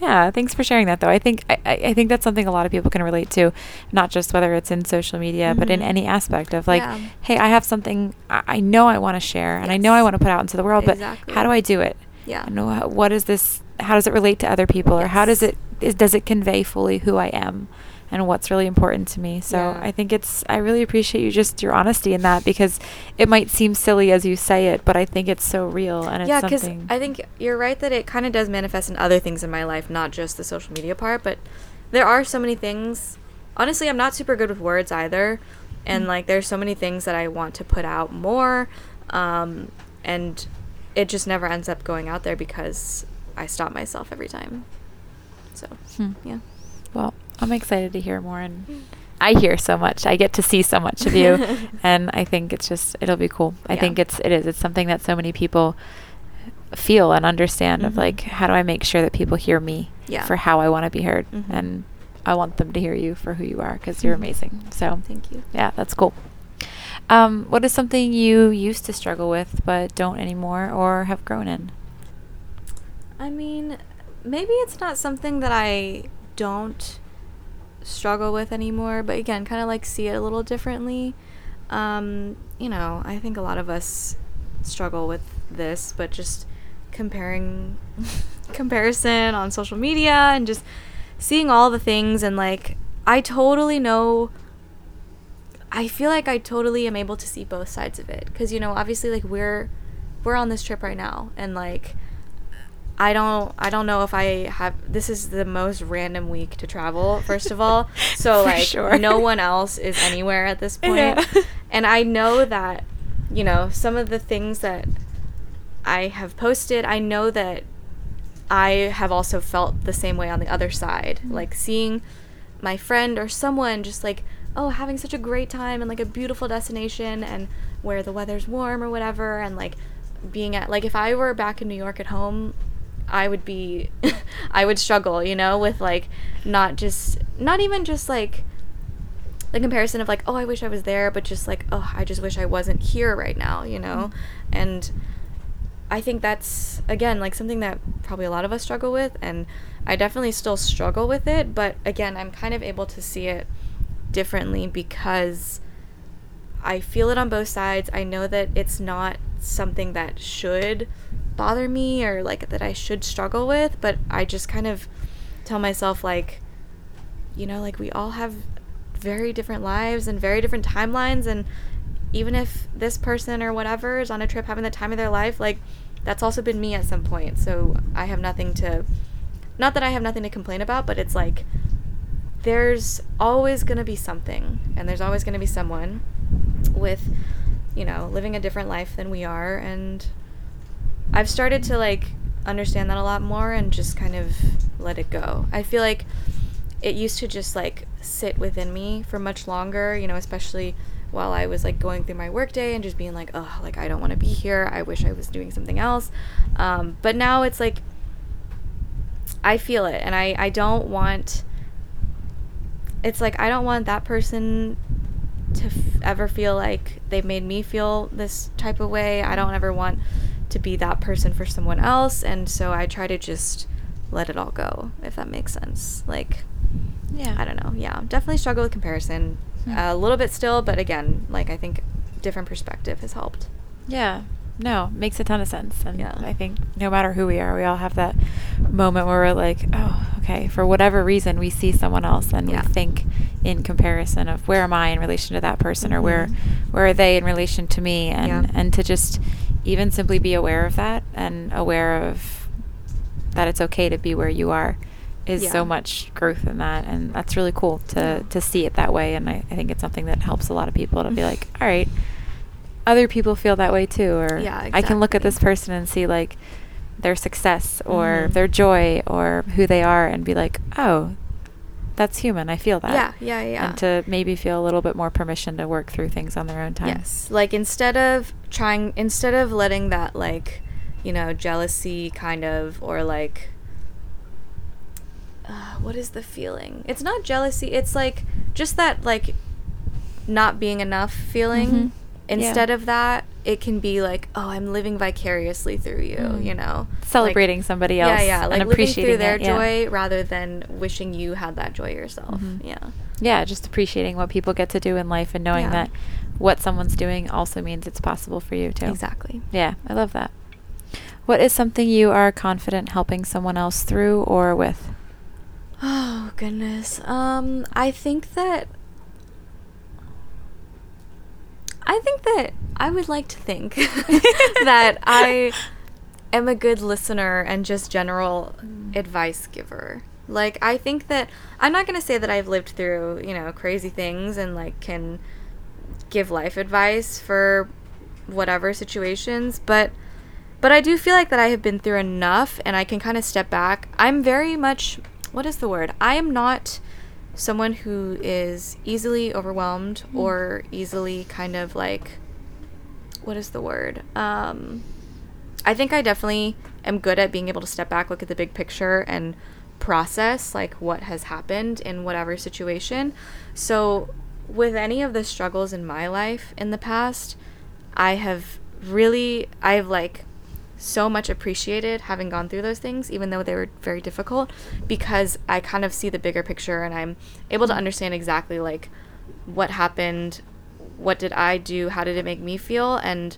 S1: Yeah, thanks for sharing that. Though I think I, I think that's something a lot of people can relate to, not just whether it's in social media, but in
S2: Mhm.
S1: any aspect of like,
S2: Yeah.
S1: hey, I have something I, I know I want to share, and I know I want to put out into the world, but how do I do it?
S2: Yeah.
S1: Know what is this? How does it relate to other people, or how does
S2: Yes.
S1: it is, does it convey fully who I am and what's really important to me. So
S2: Yeah.
S1: I think it's I really appreciate you just your honesty in that because it might seem silly as you say it, but I think it's so real and it's
S2: yeah, because I think you're right that it kind of does manifest in other things in my life, not just the social media part. But there are so many things. Honestly, I'm not super good with words either, and
S1: Mm.
S2: like there's so many things that I want to put out more, um, and it just never ends up going out there because I stop myself every time. So
S1: Hmm.
S2: yeah.
S1: Well, I'm excited to hear more and I hear so much. I get to see so much of you [LAUGHS] and I think it's just it'll be cool. I
S2: Yeah.
S1: think it's it is. It's something that so many people feel and understand of
S2: Mhm.
S1: like how do I make sure that people hear me
S2: Yeah.
S1: for how I want to be heard
S2: Mhm.
S1: and I want them to hear you for who you are because you're
S2: Mhm.
S1: amazing. So
S2: Thank you.
S1: yeah, that's cool. Um, what is something you used to struggle with but don't anymore or have grown in?
S2: I mean, maybe it's not something that I don't struggle with anymore, but again, kind of like see it a little differently. Um, you know, I think a lot of us struggle with this, but just comparing [LAUGHS] comparison on social media and just seeing all the things and like I totally know I feel like I totally am able to see both sides of it cuz you know, obviously like we're we're on this trip right now and like I don't I don't know if I have this is the most random week to travel first of all. [LAUGHS] So like
S1: sure.
S2: no one else is anywhere at this point.
S1: Yeah. [LAUGHS]
S2: And I know that you know some of the things that I have posted, I know that I have also felt the same way on the other side.
S1: Mm-hmm.
S2: Like seeing my friend or someone just like, oh, having such a great time and like a beautiful destination and where the weather's warm or whatever and like being at like if I were back in New York at home, I would be [LAUGHS] I would struggle, you know, with like not just not even just like the comparison of like, oh, I wish I was there, but just like, oh, I just wish I wasn't here right now, you know? Mm-hmm. And I think that's again like something that probably a lot of us struggle with and I definitely still struggle with it, but again, I'm kind of able to see it differently because I feel it on both sides. I know that it's not something that should bother me or like that I should struggle with, but I just kind of tell myself like you know, like we all have very different lives and very different timelines and even if this person or whatever is on a trip having the time of their life, like that's also been me at some point. So I have nothing to not that I have nothing to complain about, but it's like there's always going to be something and there's always going to be someone with you know, living a different life than we are and I've started to like understand that a lot more and just kind of let it go. I feel like it used to just like sit within me for much longer, you know, especially while I was like going through my workday and just being like, oh, like I don't want to be here. I wish I was doing something else. Um, but now it's like I feel it and I, I don't want it's like I don't want that person to f- ever feel like they've made me feel this type of way. I don't ever want to be that person for someone else and so I try to just let it all go if that makes sense. Like
S1: Yeah.
S2: I don't know. Yeah, definitely struggle with comparison
S1: Hmm.
S2: a little bit still, but again, like I think different perspective has helped.
S1: Yeah. No, makes a ton of sense. And
S2: Yeah.
S1: I think no matter who we are, we all have that moment where we're like, oh, okay, for whatever reason, we see someone else and
S2: Yeah.
S1: we think in comparison of where am I in relation to that person or where
S2: Mhm.
S1: where are they in relation to me and
S2: Yeah.
S1: and to just even simply be aware of that and aware of that it's okay to be where you are is
S2: Yeah.
S1: so much growth in that and that's really cool to to see it that way and I, I think it's something that helps a lot of people to be [LAUGHS] like all right other people feel that way too or
S2: Yeah,
S1: i can look at this person and see like their success or
S2: Mhm.
S1: their joy or who they are and be like oh that's human i feel that
S2: Yeah, yeah, yeah.
S1: and to maybe feel a little bit more permission to work through things on their own time
S2: Yes. Like instead of trying instead of letting that like, you know, jealousy kind of or like uh, what is the feeling? It's not jealousy, it's like just that like not being enough feeling.
S1: Mhm.
S2: Instead of that, it can be like, oh, I'm living vicariously through you,
S1: Mm.
S2: you know.
S1: celebrating
S2: Like-
S1: somebody else
S2: Yeah, yeah,
S1: and
S2: like living
S1: appreciating
S2: through their
S1: it, yeah.
S2: joy rather than wishing you had that joy yourself.
S1: Mhm.
S2: Yeah.
S1: yeah just appreciating what people get to do in life and knowing
S2: Yeah.
S1: that what someone's doing also means it's possible for you too
S2: Exactly.
S1: yeah i love that what is something you are confident helping someone else through or with
S2: Oh goodness. Um I think that I think that I would like to think [LAUGHS] that I am a good listener and just general mm. advice giver. Like I think that I'm not going to say that I've lived through, you know, crazy things and like can give life advice for whatever situations, but but I do feel like that I have been through enough and I can kind of step back. I'm very much what is the word? I am not someone who is easily overwhelmed mm. or easily kind of like what is the word? Um I think I definitely am good at being able to step back, look at the big picture and process like what has happened in whatever situation. So with any of the struggles in my life in the past, I have really I've like so much appreciated having gone through those things, even though they were very difficult, because I kind of see the bigger picture and I'm able to understand exactly like what happened, what did I do, how did it make me feel, and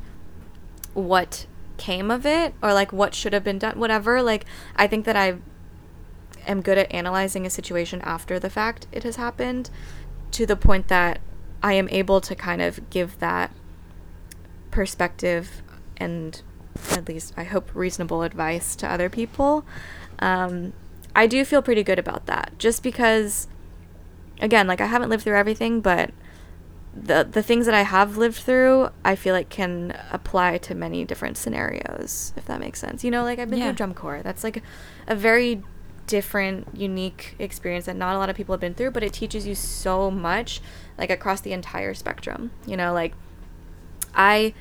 S2: what came of it, or like what should have been done, whatever. Like, I think that I am good at analyzing a situation after the fact it has happened to the point that I am able to kind of give that perspective and at least I hope reasonable advice to other people. Um, I do feel pretty good about that just because again, like I haven't lived through everything, but the the things that I have lived through, I feel like can apply to many different scenarios, if that makes sense. You know, like I've been yeah. through drum corps. That's like a very different, unique experience that not a lot of people have been through, but it teaches you so much, like across the entire spectrum. You know, like I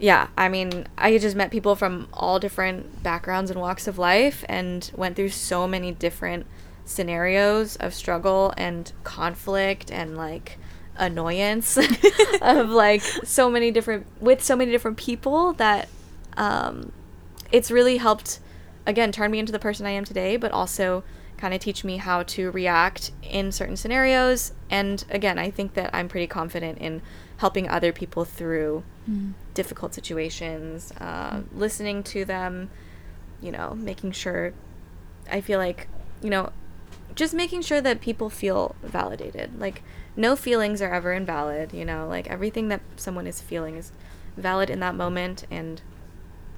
S2: yeah, I mean, I just met people from all different backgrounds and walks of life and went through so many different scenarios of struggle and conflict and like annoyance [LAUGHS] of like so many different with so many different people that um it's really helped again turn me into the person I am today, but also kind of teach me how to react in certain scenarios. And again, I think that I'm pretty confident in helping other people through mm. Difficult situations, uh, listening to them, you know, making sure. I feel like, you know, just making sure that people feel validated. Like, no feelings are ever invalid, you know, like everything that someone is feeling is valid in that moment and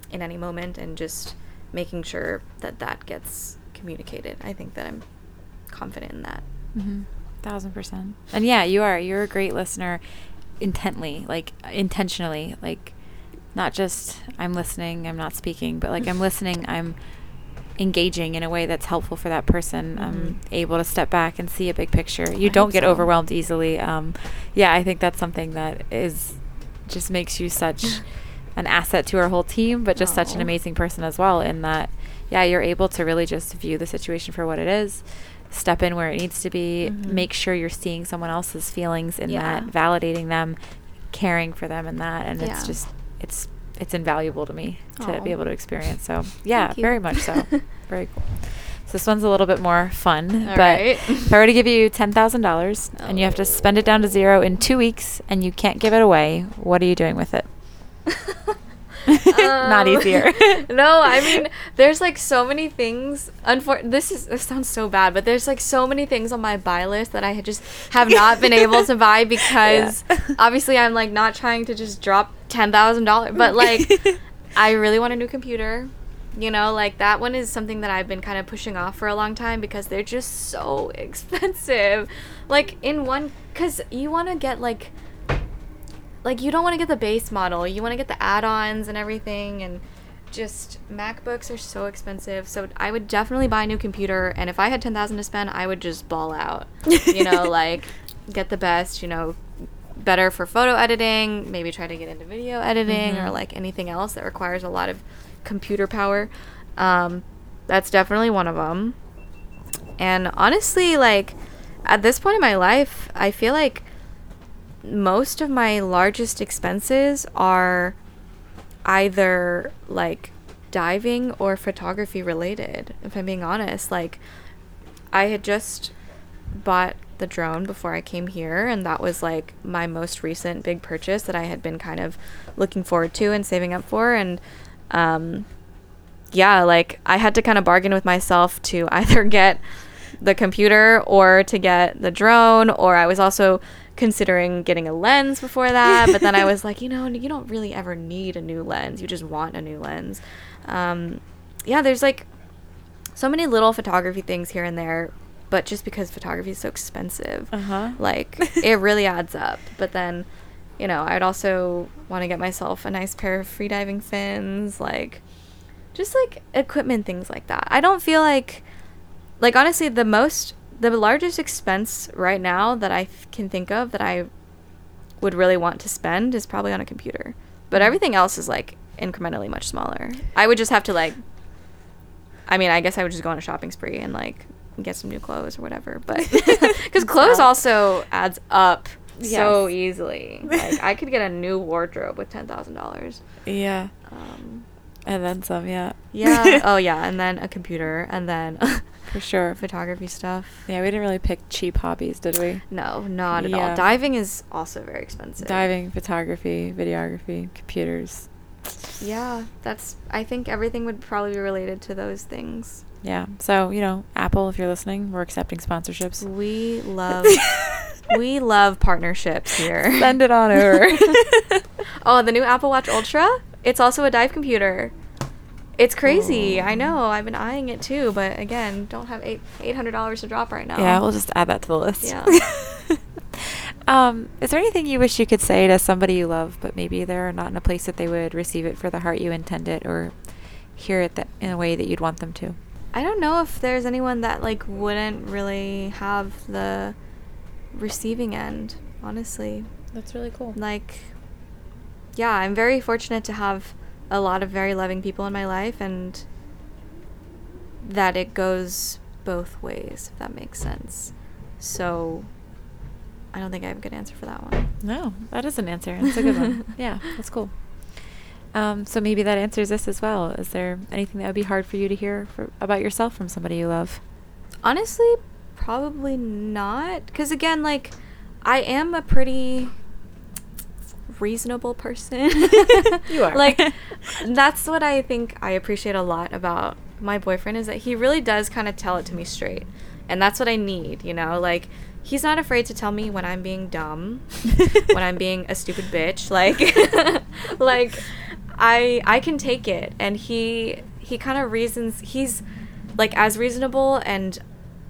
S2: in any moment, and just making sure that that gets communicated. I think that I'm confident in that.
S1: Mm-hmm. Thousand percent. And yeah, you are. You're a great listener intently, like intentionally, like not just I'm listening, I'm not speaking, but like I'm [LAUGHS] listening, I'm engaging in a way that's helpful for that person. Mm-hmm. I'm able to step back and see a big picture. You I don't get so. overwhelmed easily. Um, yeah, I think that's something that is just makes you such [LAUGHS] an asset to our whole team, but just Aww. such an amazing person as well. In that, yeah, you're able to really just view the situation for what it is step in where it needs to be, mm-hmm. make sure you're seeing someone else's feelings in yeah. that, validating them, caring for them in that, and yeah. it's just it's it's invaluable to me to Aww. be able to experience. So yeah, very much so. [LAUGHS] very cool. So this one's a little bit more fun, All but right. if I were to give you ten thousand dollars and you have to spend it down to zero in two weeks and you can't give it away, what are you doing with it? [LAUGHS] [LAUGHS] Not um, easier.
S2: no, I mean, there's like so many things. Unfor- this is this sounds so bad, but there's like so many things on my buy list that I just have not been able to buy because yeah. obviously I'm like not trying to just drop ten thousand dollars, but [LAUGHS] like I really want a new computer. You know, like that one is something that I've been kind of pushing off for a long time because they're just so [LAUGHS] expensive. Like in one, because you want to get like like you don't want to get the base model. You want to get the add-ons and everything and just MacBooks are so expensive. So I would definitely buy a new computer and if I had 10,000 to spend, I would just ball out. you know, [LAUGHS] like get the best, you know, better for photo editing, maybe try to get into video editing mm-hmm. or like anything else that requires a lot of computer power. Um, that's definitely one of them. And honestly, like at this point in my life, I feel like most of my largest expenses are either like diving or photography related, if I'm being honest. Like, I had just bought the drone before I came here, and that was like my most recent big purchase that I had been kind of looking forward to and saving up for. And, um, yeah, like I had to kind of bargain with myself to [LAUGHS] either get the computer or to get the drone, or I was also considering getting a lens before that. but then I [LAUGHS] was like, you know, you don't really ever need a new lens. You just want a new lens. Um, yeah, there's like so many little photography things here and there, but just because photography is so expensive,
S1: Uh-huh.
S2: like [LAUGHS] it really adds up. But then, you know, I'd also want to get myself a nice pair of freediving fins, like just like equipment things like that. I don't feel like like honestly the most the largest expense right now that I can think of that I would really want to spend is probably on a computer. But everything else is like incrementally much smaller. I would just have to like I mean, I guess I would just go on a shopping spree and like get some new clothes or whatever. But [LAUGHS] [LAUGHS] because clothes also adds up so easily. Like I could get a new wardrobe with ten thousand dollars.
S1: Yeah.
S2: Um,
S1: And then some, yeah.
S2: yeah. [LAUGHS] oh yeah, and then a computer, and then
S1: For sure.
S2: photography stuff.
S1: Yeah, we didn't really pick cheap hobbies, did we?
S2: No, not at
S1: Yeah.
S2: all. Diving is also very expensive.
S1: Diving, photography, videography, computers.
S2: Yeah, that's. I think everything would probably be related to those things.
S1: Yeah. So, you know, Apple, if you're listening, we're accepting sponsorships.
S2: We love. [LAUGHS] we love partnerships here.
S1: Send it on over. [LAUGHS]
S2: oh, the new Apple Watch Ultra. It's also a dive computer. It's crazy.
S1: Oh.
S2: I know. I've been eyeing it too, but again, don't have eight eight hundred dollars to drop right now.
S1: Yeah, we'll just add that to the list.
S2: Yeah. [LAUGHS]
S1: um, is there anything you wish you could say to somebody you love, but maybe they're not in a place that they would receive it for the heart you intend it, or hear it that in a way that you'd want them to?
S2: I don't know if there's anyone that like wouldn't really have the receiving end, honestly.
S1: That's really cool.
S2: Like yeah, I'm very fortunate to have a lot of very loving people in my life and that it goes both ways, if that makes sense. So I don't think I have a good answer for that one.
S1: No, that is an answer. That's a good one. [LAUGHS] Yeah, that's cool. Um, so maybe that answers this as well. Is there anything that would be hard for you to hear for, about yourself from somebody you love?
S2: Honestly, probably not. Because again, like, I am a pretty reasonable person. [LAUGHS]
S1: You are.
S2: like, [LAUGHS] that's what I think I appreciate a lot about my boyfriend is that he really does kind of tell it to me straight. And that's what I need, you know? Like, he's not afraid to tell me when I'm being dumb, [LAUGHS] when I'm being a stupid bitch. Like, like, I I can take it, and he he kind of reasons he's like as reasonable and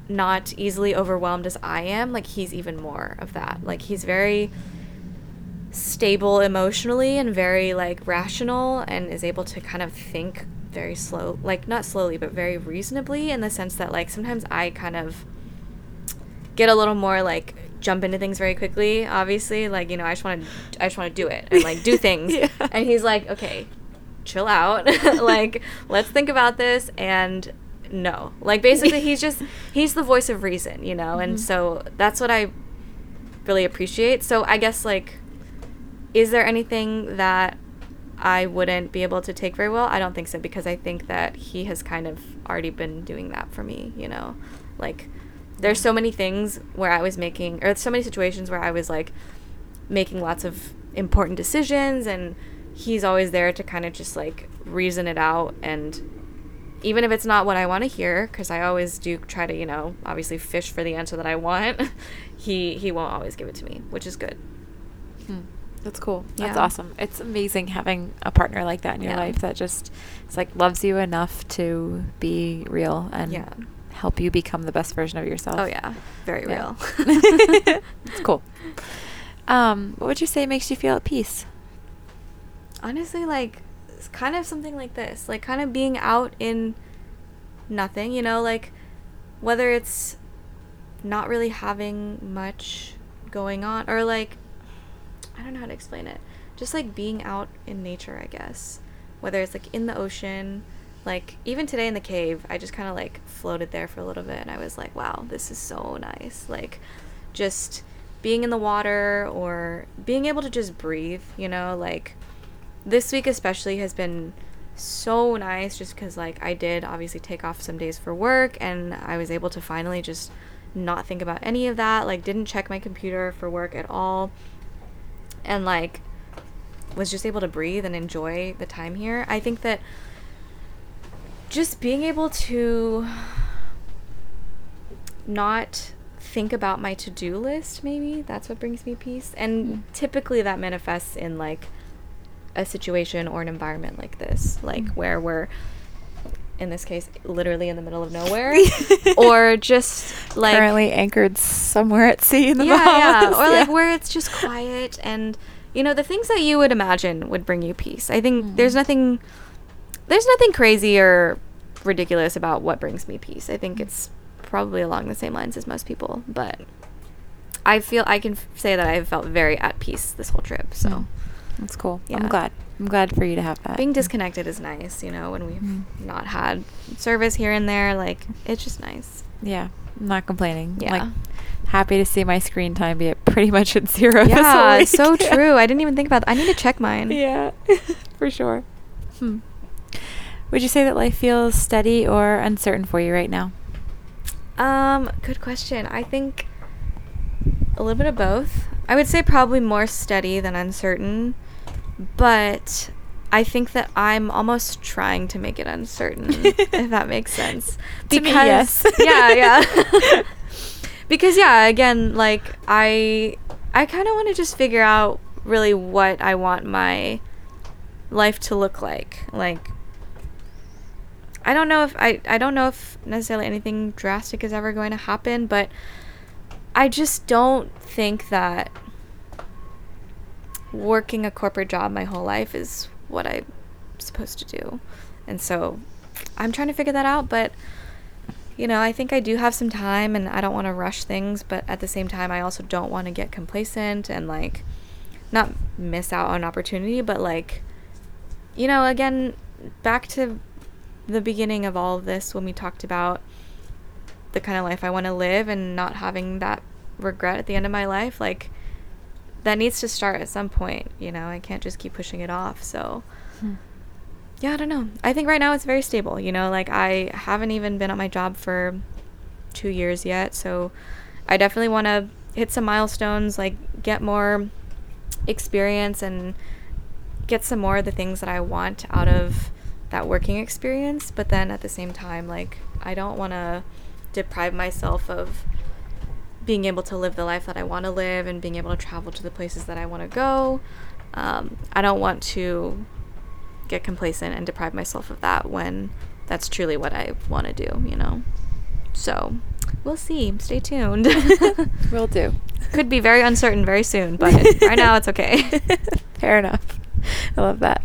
S2: not easily overwhelmed as I am. Like he's even more of that. Like he's very stable emotionally and very like rational and is able to kind of think very slow like not slowly but very reasonably in the sense that like sometimes I kind of get a little more like jump into things very quickly obviously like you know I just want to I just want to do it and like do [LAUGHS] things
S1: Yeah.
S2: and he's like okay chill out [LAUGHS] like let's think about this and no like basically he's just [LAUGHS] he's the voice of reason you know and
S1: Mhm.
S2: so that's what I really appreciate so I guess like is there anything that I wouldn't be able to take very well? I don't think so because I think that he has kind of already been doing that for me, you know? Like there's so many things where I was making or so many situations where I was like making lots of important decisions and he's always there to kind of just like reason it out and even if it's not what I want to hear cuz I always do try to, you know, obviously fish for the answer that I want, [LAUGHS] he he won't always give it to me, which is good.
S1: Hmm. That's cool. That's awesome. It's amazing having a partner like that in your
S2: Yeah.
S1: life that just it's like loves you enough to be real and
S2: Yeah.
S1: Help you become the best version of yourself.
S2: Oh yeah, very
S1: Yeah.
S2: real. [LAUGHS] [LAUGHS]
S1: it's cool. Um, what would you say makes you feel at peace?
S2: Honestly, like it's kind of something like this, like kind of being out in nothing, you know, like whether it's not really having much going on or like I don't know how to explain it. Just like being out in nature, I guess. Whether it's like in the ocean, like even today in the cave, I just kind of like floated there for a little bit and I was like, wow, this is so nice. Like just being in the water or being able to just breathe, you know, like this week especially has been so nice just because like i did obviously take off some days for work and i was able to finally just not think about any of that like didn't check my computer for work at all and like was just able to breathe and enjoy the time here i think that just being able to not think about my to-do list maybe that's what brings me peace and typically that manifests in like a situation or an environment like this like where we're in this case literally in the middle of nowhere [LAUGHS] or just like
S1: Currently anchored somewhere at sea in the
S2: yeah, yeah,
S1: Bahamas.
S2: or like where it's just quiet and you know the things that you would imagine would bring you peace. I think
S1: Mm.
S2: there's nothing there's nothing crazy or ridiculous about what brings me peace. I think it's probably along the same lines as most people, but I feel I can f- say that I've felt very at peace this whole trip. So
S1: Mm. That's cool.
S2: Yeah.
S1: I'm glad. I'm glad for you to have that.
S2: being disconnected is nice, you know, when we've
S1: Mm.
S2: not had service here and there, like it's just nice.
S1: Yeah, I'm not complaining.
S2: Yeah.
S1: Like, happy to see my screen time be at pretty much at zero. [LAUGHS]
S2: Yeah, so true. I didn't even think about that. I need to check mine. [LAUGHS]
S1: yeah, [LAUGHS] for sure. Hmm. Would you say that life feels steady or uncertain for you right now?
S2: Um, good question. I think a little bit of both. I would say probably more steady than uncertain, but I think that I'm almost trying to make it uncertain, [LAUGHS] if that makes sense.
S1: To me, yes. [LAUGHS]
S2: yeah, yeah. [LAUGHS] because yeah, again, like I I kind of want to just figure out really what I want my life to look like. Like I don't know if I I don't know if necessarily anything drastic is ever going to happen, but I just don't think that working a corporate job my whole life is what I'm supposed to do. And so I'm trying to figure that out, but you know, I think I do have some time and I don't want to rush things, but at the same time I also don't want to get complacent and like not miss out on opportunity, but like you know, again, back to the beginning of all of this when we talked about the kind of life I want to live and not having that regret at the end of my life, like that needs to start at some point, you know. I can't just keep pushing it off. So,
S1: Hmm.
S2: yeah, I don't know. I think right now it's very stable, you know, like I haven't even been at my job for 2 years yet, so I definitely want to hit some milestones, like get more experience and get some more of the things that I want out of that working experience, but then at the same time, like I don't want to deprive myself of being able to live the life that I want to live and being able to travel to the places that I want to go. Um, I don't want to get complacent and deprive myself of that when that's truly what I want to do, you know? So we'll see. Stay tuned. [LAUGHS]
S1: We'll do.
S2: Could be very uncertain very soon, but right now it's okay. [LAUGHS]
S1: Fair enough. I love that.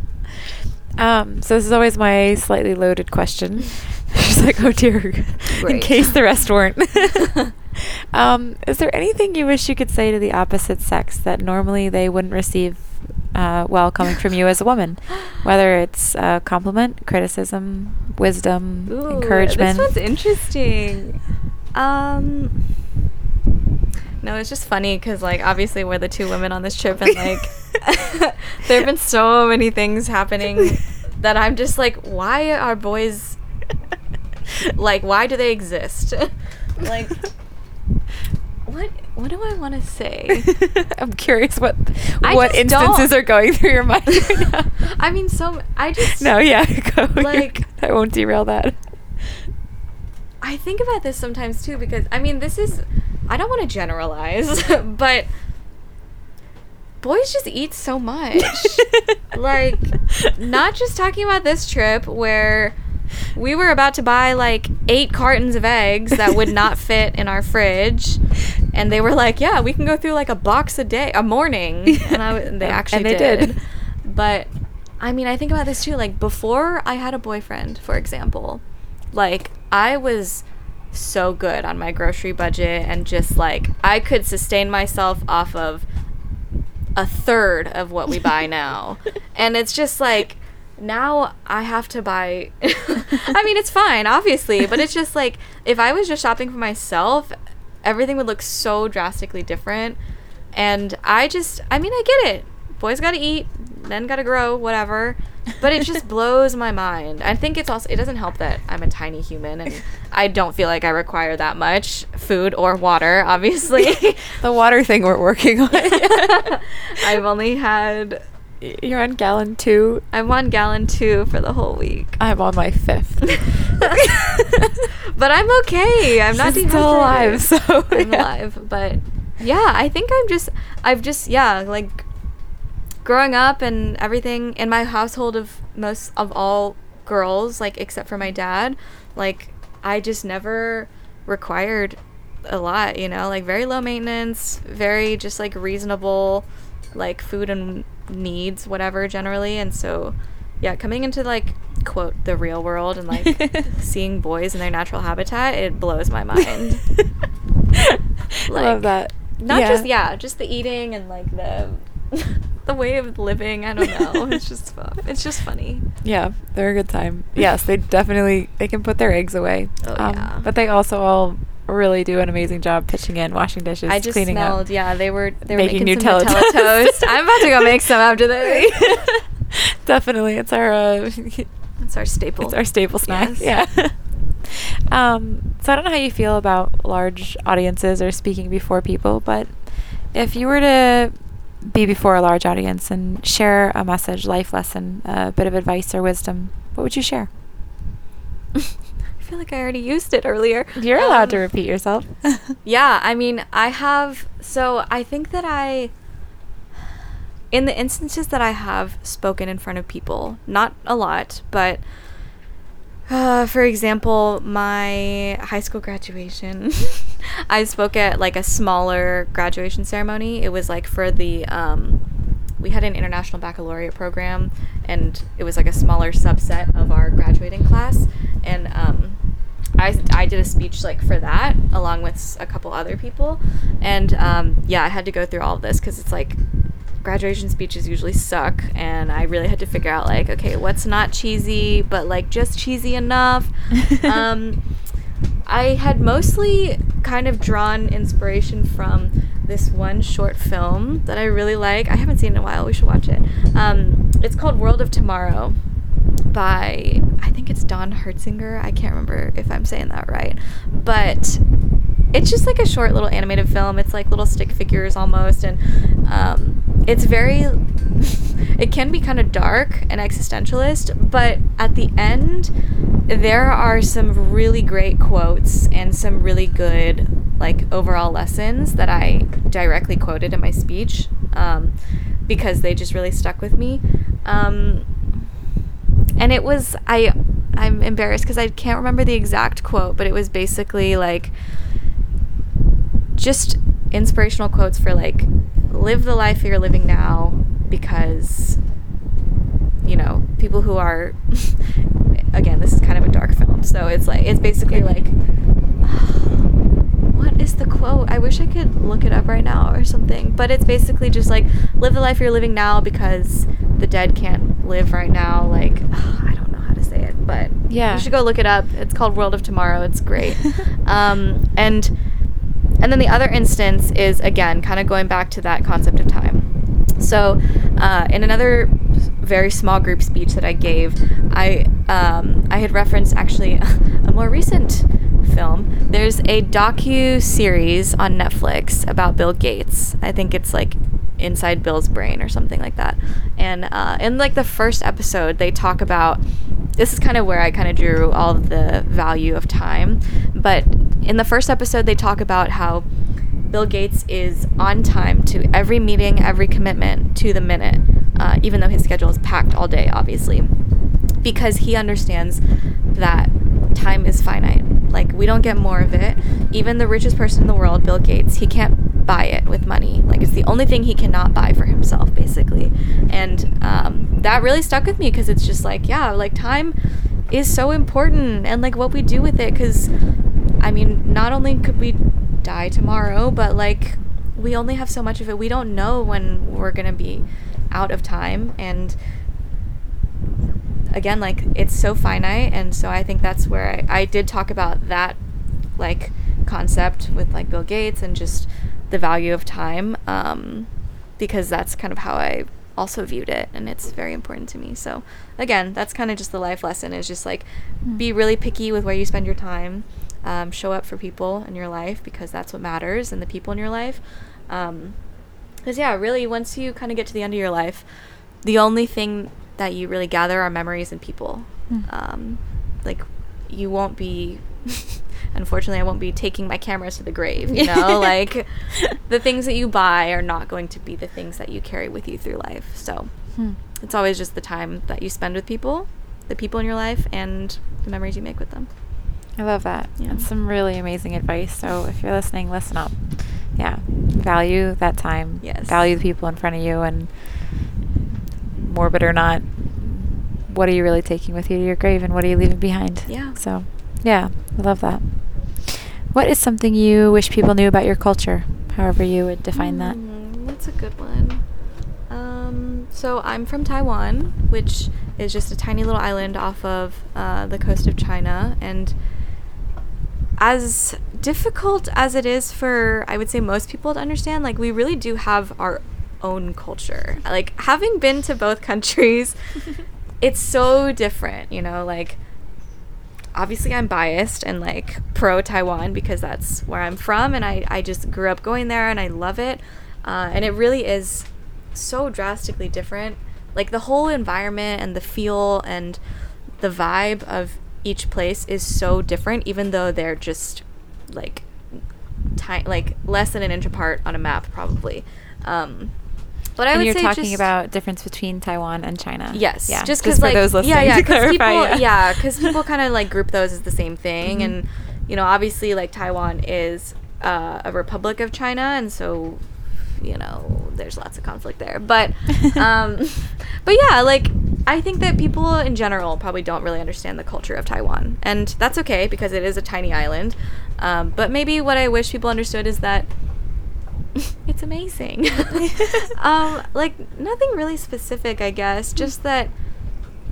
S1: Um, so this is always my slightly loaded question. [LAUGHS] She's like, oh dear, in case the rest weren't. [LAUGHS] [LAUGHS] um, is there anything you wish you could say to the opposite sex that normally they wouldn't receive uh, well coming from you as a woman? Whether it's uh, compliment, criticism, wisdom,
S2: Ooh,
S1: encouragement.
S2: This one's interesting. Um, no, it's just funny because, like, obviously we're the two women on this trip, and like, [LAUGHS] [LAUGHS] there have been so many things happening [LAUGHS] that I'm just like, why are boys like? Why do they exist? like, what? What do I want to say?
S1: I'm curious what
S2: I
S1: what instances
S2: don't-
S1: are going through your mind right now.
S2: I mean, so I just
S1: No, yeah, go.
S2: Like-
S1: I won't derail that.
S2: I think about this sometimes too because I mean this is I don't want to generalize, [LAUGHS] but boys just eat so much. [LAUGHS] like not just talking about this trip where we were about to buy like 8 cartons of eggs that would not [LAUGHS] fit in our fridge and they were like, "Yeah, we can go through like a box a day, a morning." And I they
S1: And
S2: actually
S1: they
S2: did.
S1: did.
S2: But I mean, I think about this too like before I had a boyfriend, for example, like I was so good on my grocery budget and just like I could sustain myself off of a third of what we buy [LAUGHS] now. and it's just like now I have to buy [LAUGHS] I mean it's fine obviously, but it's just like if I was just shopping for myself, everything would look so drastically different. And I just I mean I get it. Boys got to eat, men got to grow, whatever. But it just [LAUGHS] blows my mind. I think it's also it doesn't help that I'm a tiny human and I don't feel like I require that much food or water, [LAUGHS] obviously. [LAUGHS]
S1: the water thing we're working on.
S2: I've only had
S1: You're on gallon two.
S2: I'm on gallon two for the whole week.
S1: I'm on my fifth.
S2: but I'm okay. I'm not
S1: still alive, so
S2: I'm
S1: yeah.
S2: alive. But yeah, I think I'm just I've just yeah, like growing up and everything in my household of most of all girls, like except for my dad, like I just never required a lot, you know, like very low maintenance, very just like reasonable like food and needs whatever generally and so yeah, coming into like quote the real world and like [LAUGHS] seeing boys in their natural habitat, it blows my mind. [LAUGHS]
S1: I love
S2: Like,
S1: that.
S2: Not just yeah, just the eating and like the [LAUGHS] the way of living. I don't know. it's just fu- it's just funny.
S1: Yeah, they're a good time. Yes, they definitely they can put their eggs away.
S2: Oh,
S1: Um,
S2: yeah.
S1: But they also all really do an amazing job pitching in, washing dishes,
S2: I just
S1: cleaning
S2: smelled.
S1: up.
S2: Yeah, they were they were
S1: Making
S2: making, some Nutella
S1: toast.
S2: toast. I'm about to go make some after this. [LAUGHS]
S1: definitely, it's our uh, [LAUGHS]
S2: It's our staple.
S1: it's our staple snack.
S2: Yes.
S1: Yeah. um, so I don't know how you feel about large audiences or speaking before people, but if you were to be before a large audience and share a message, life lesson, a bit of advice or wisdom, what would you share? [LAUGHS]
S2: I feel like I already used it earlier.
S1: You're allowed to
S2: Um,
S1: repeat yourself. [LAUGHS]
S2: Yeah, I mean, I have. So I think that I, in the instances that I have spoken in front of people, not a lot, but uh, for example, my high school graduation, [LAUGHS] [LAUGHS] I spoke at like a smaller graduation ceremony. It was like for the. Um, we had an international baccalaureate program, and it was like a smaller subset of our graduating class, and um, I, I did a speech like for that along with a couple other people and um, yeah i had to go through all of this because it's like graduation speeches usually suck and i really had to figure out like okay what's not cheesy but like just cheesy enough [LAUGHS] um, i had mostly kind of drawn inspiration from this one short film that i really like i haven't seen it in a while we should watch it um, it's called world of tomorrow by I think it's Don Hertzinger. I can't remember if I'm saying that right. But it's just like a short little animated film. It's like little stick figures almost and um, it's very [LAUGHS] it can be kind of dark and existentialist, but at the end there are some really great quotes and some really good like overall lessons that I directly quoted in my speech um, because they just really stuck with me. Um, and it was I I'm embarrassed because I can't remember the exact quote, but it was basically like just inspirational quotes for like live the life you're living now because you know people who are [LAUGHS] again this is kind of a dark film so it's like it's basically like [SIGHS] what is the quote? I wish i could look it up right now or something but it's basically just like live the life you're living now because the dead can't live right now like [SIGHS] i don't know how to say it but
S1: Yeah.
S2: you should go look it up. It's called world of tomorrow. It's great. [LAUGHS] Um, and and then the other instance is again kind of going back to that concept of time. So uh, in another very small group speech that i gave i um, i had referenced actually [LAUGHS] a more recent film. There's a docu series on netflix about bill gates. I think it's like inside bill's brain or something like that. And uh, in like the first episode they talk about this is kind of where I kind of drew all of the value of time. But in the first episode, they talk about how Bill Gates is on time to every meeting, every commitment to the minute, uh, even though his schedule is packed all day, obviously, because he understands that time is finite. Like, we don't get more of it. Even the richest person in the world, Bill Gates, he can't buy it with money. Like, it's the only thing he cannot buy for himself, basically. And um, that really stuck with me because it's just like, yeah, like, time is so important and, like, what we do with it. Because, I mean, not only could we die tomorrow, but, like, we only have so much of it. We don't know when we're going to be out of time. And, again like it's so finite and so i think that's where i, I did talk about that like concept with like bill gates and just the value of time um, because that's kind of how i also viewed it and it's very important to me so again that's kind of just the life lesson is just like be really picky with where you spend your time um, show up for people in your life because that's what matters and the people in your life because yeah really once you kind of get to the end of your life the only thing that you really gather are memories and people.
S1: Hmm.
S2: Um, like you won't be. [LAUGHS] Unfortunately, I won't be taking my cameras to the grave. You know, [LAUGHS] like the things that you buy are not going to be the things that you carry with you through life. So
S1: Hmm.
S2: it's always just the time that you spend with people, the people in your life, and the memories you make with them.
S1: I love that.
S2: Yeah.
S1: That's some really amazing advice. So if you're listening, listen up. Yeah. Value that time.
S2: Yes.
S1: Value the people in front of you and morbid or not, what are you really taking with you to your grave and what are you leaving behind?
S2: Yeah.
S1: So yeah, I love that. What is something you wish people knew about your culture? However you would define that.
S2: Mm, that's a good one. Um, so I'm from Taiwan, which is just a tiny little island off of uh, the coast of China, and as difficult as it is for I would say most people to understand, like we really do have our own culture. Like having been to both [LAUGHS] countries, [LAUGHS] it's so different, you know, like obviously I'm biased and like pro Taiwan because that's where I'm from and I, I just grew up going there and I love it. Uh, and it really is so drastically different. Like the whole environment and the feel and the vibe of each place is so different, even though they're just like ti- like less than an inch apart on a map, probably. Um, but I
S1: and
S2: would
S1: you're
S2: say
S1: talking about difference between Taiwan and China.
S2: Yes,
S1: Yeah.
S2: just because
S1: for
S2: like
S1: those listening
S2: yeah, yeah,
S1: to clarify.
S2: people, yeah, because people [LAUGHS] kind of like group those as the same thing,
S1: Mhm.
S2: and you know, obviously, like Taiwan is uh, a republic of China, and so you know, there's lots of conflict there. But, um, [LAUGHS] but yeah, like I think that people in general probably don't really understand the culture of Taiwan, and that's okay because it is a tiny island. Um, but maybe what I wish people understood is that [LAUGHS] it's amazing. [LAUGHS] um, like nothing really specific, I guess. Just that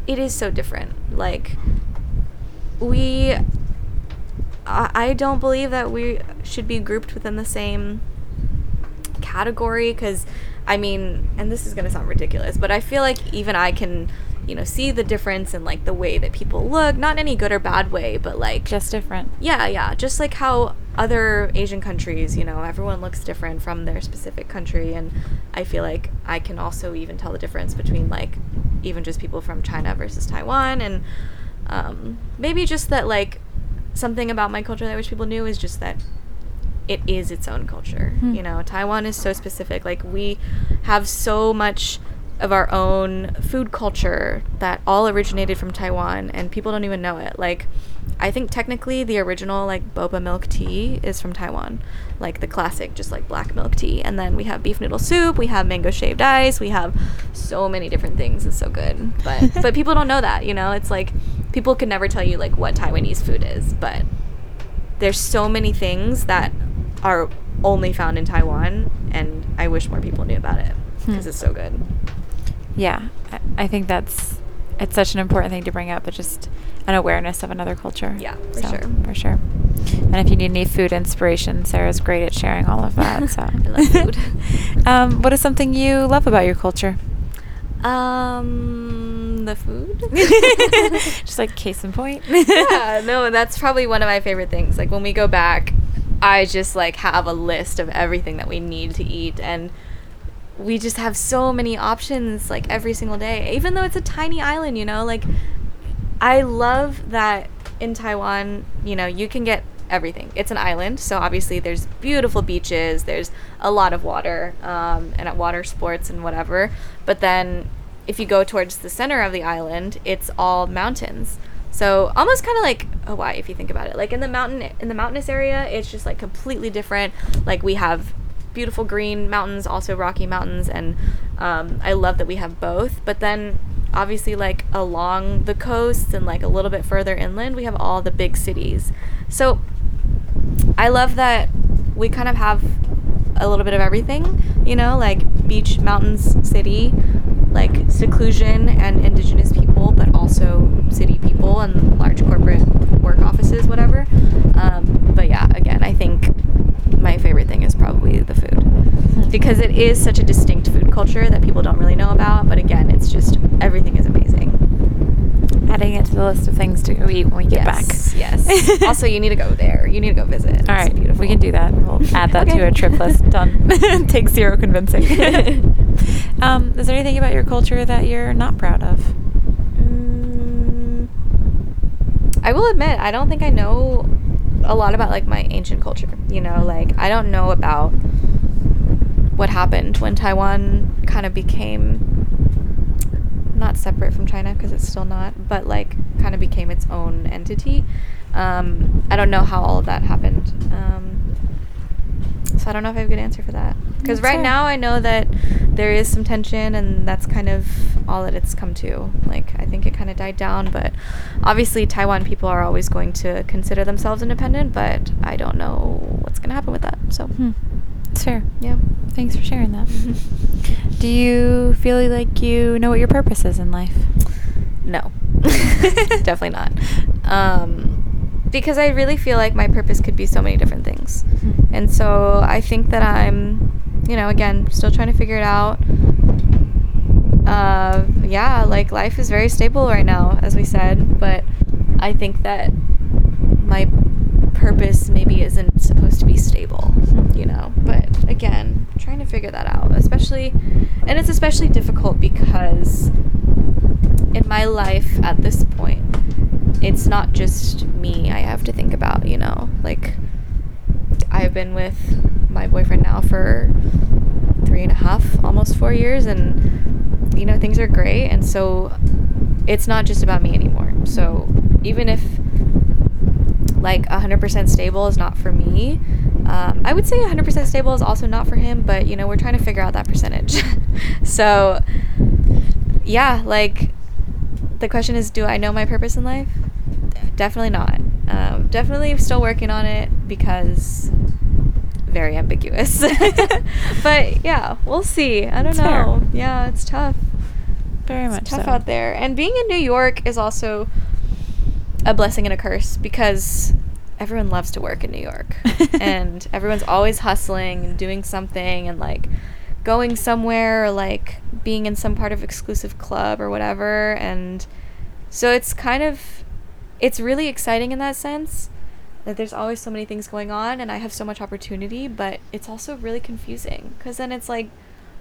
S2: it is so different. Like we, I, I don't believe that we should be grouped within the same category because I mean, and this is gonna sound ridiculous, but I feel like even I can, you know, see the difference in like the way that people look, not in any good or bad way, but like
S1: Just different.
S2: yeah, yeah. Just like how other Asian countries, you know, everyone looks different from their specific country. And I feel like I can also even tell the difference between like even just people from China versus Taiwan. And um, maybe just that, like, something about my culture that I wish people knew is just that it is its own culture.
S1: Hmm.
S2: You know, Taiwan is so specific. Like, we have so much of our own food culture that all originated from Taiwan and people don't even know it. Like I think technically the original like boba milk tea is from Taiwan. Like the classic just like black milk tea. And then we have beef noodle soup, we have mango shaved ice, we have so many different things. It's so good. But [LAUGHS] but people don't know that, you know? It's like people can never tell you like what Taiwanese food is, but there's so many things that are only found in Taiwan and I wish more people knew about it because
S1: Hmm.
S2: it's so good.
S1: Yeah, I, I think that's it's such an important thing to bring up, but just an awareness of another culture.
S2: Yeah, for
S1: So,
S2: sure.
S1: For sure. And if you need any food inspiration, Sarah's great at sharing all of [LAUGHS] that. So
S2: I love food. [LAUGHS]
S1: um, what is something you love about your culture?
S2: Um, the food. [LAUGHS]
S1: just like case in point.
S2: yeah, no, that's probably one of my favorite things. Like when we go back, I just like have a list of everything that we need to eat and we just have so many options like every single day. Even though it's a tiny island, you know, like I love that in Taiwan, you know, you can get everything. It's an island, so obviously there's beautiful beaches, there's a lot of water, um, and at water sports and whatever. But then if you go towards the center of the island, it's all mountains. So almost kind of like Hawaii if you think about it. Like in the mountain in the mountainous area, it's just like completely different. Like we have beautiful green mountains, also rocky mountains, and um, I love that we have both. But then obviously like along the coast and like a little bit further inland, we have all the big cities. So I love that we kind of have a little bit of everything, you know, like beach, mountains, city, like seclusion and indigenous people, but also city people and large corporate work offices, whatever. Um, but yeah, again, I think my favorite thing is probably the food because it is such a distinct food culture that people don't really know about. But again, it's just everything is amazing.
S1: Adding it to the list of things to go eat when we get
S2: yes,
S1: back.
S2: Yes. [LAUGHS] also, you need to go there. You need to go visit.
S1: All right,
S2: beautiful.
S1: we can do that. We'll [LAUGHS] add that to
S2: Okay.
S1: a trip list. Done. [LAUGHS] Take zero convincing. Um, is there anything about your culture that you're not proud of?
S2: Mm, I will admit, I don't think I know a lot about like my ancient culture. You know, like I don't know about what happened when Taiwan kind of became not separate from China because it's still not, but like kind of became its own entity. Um, I don't know how all of that happened. Um, so I don't know if I have a good answer for that. Because right
S1: fair.
S2: now I know that there is some tension, and that's kind of all that it's come to. Like I think it kind of died down, but obviously Taiwan people are always going to consider themselves independent. But I don't know what's going to happen with that. So
S1: Hmm. It's fair.
S2: yeah.
S1: Thanks for sharing that. [LAUGHS] Do you feel like you know what your purpose is in life?
S2: No, [LAUGHS] definitely not. Um, because I really feel like my purpose could be so many different things.
S1: Hmm.
S2: And so I think that I'm, you know, again, still trying to figure it out. Uh, yeah, like life is very stable right now, as we said, but I think that my purpose maybe isn't supposed to be stable, mm-hmm. you know. But again, trying to figure that out, especially, and it's especially difficult because in my life at this point, it's not just me I have to think about, you know. Like, I've been with my boyfriend now for three and a half, almost four years, and you know, things are great. And so it's not just about me anymore. So even if like 100% stable is not for me, um, I would say 100% stable is also not for him, but you know, we're trying to figure out that percentage. [LAUGHS] so yeah, like the question is do I know my purpose in life? Definitely not. Um, definitely still working on it because very ambiguous. [LAUGHS] but yeah, we'll see. I don't
S1: It's fair.
S2: know. Yeah, it's tough.
S1: Very
S2: It's
S1: much
S2: tough
S1: so.
S2: out there. And being in New York is also a blessing and a curse because everyone loves to work in New York. [LAUGHS] and everyone's always hustling and doing something and like going somewhere or like being in some part of exclusive club or whatever and so it's kind of it's really exciting in that sense that there's always so many things going on and I have so much opportunity, but it's also really confusing because then it's like,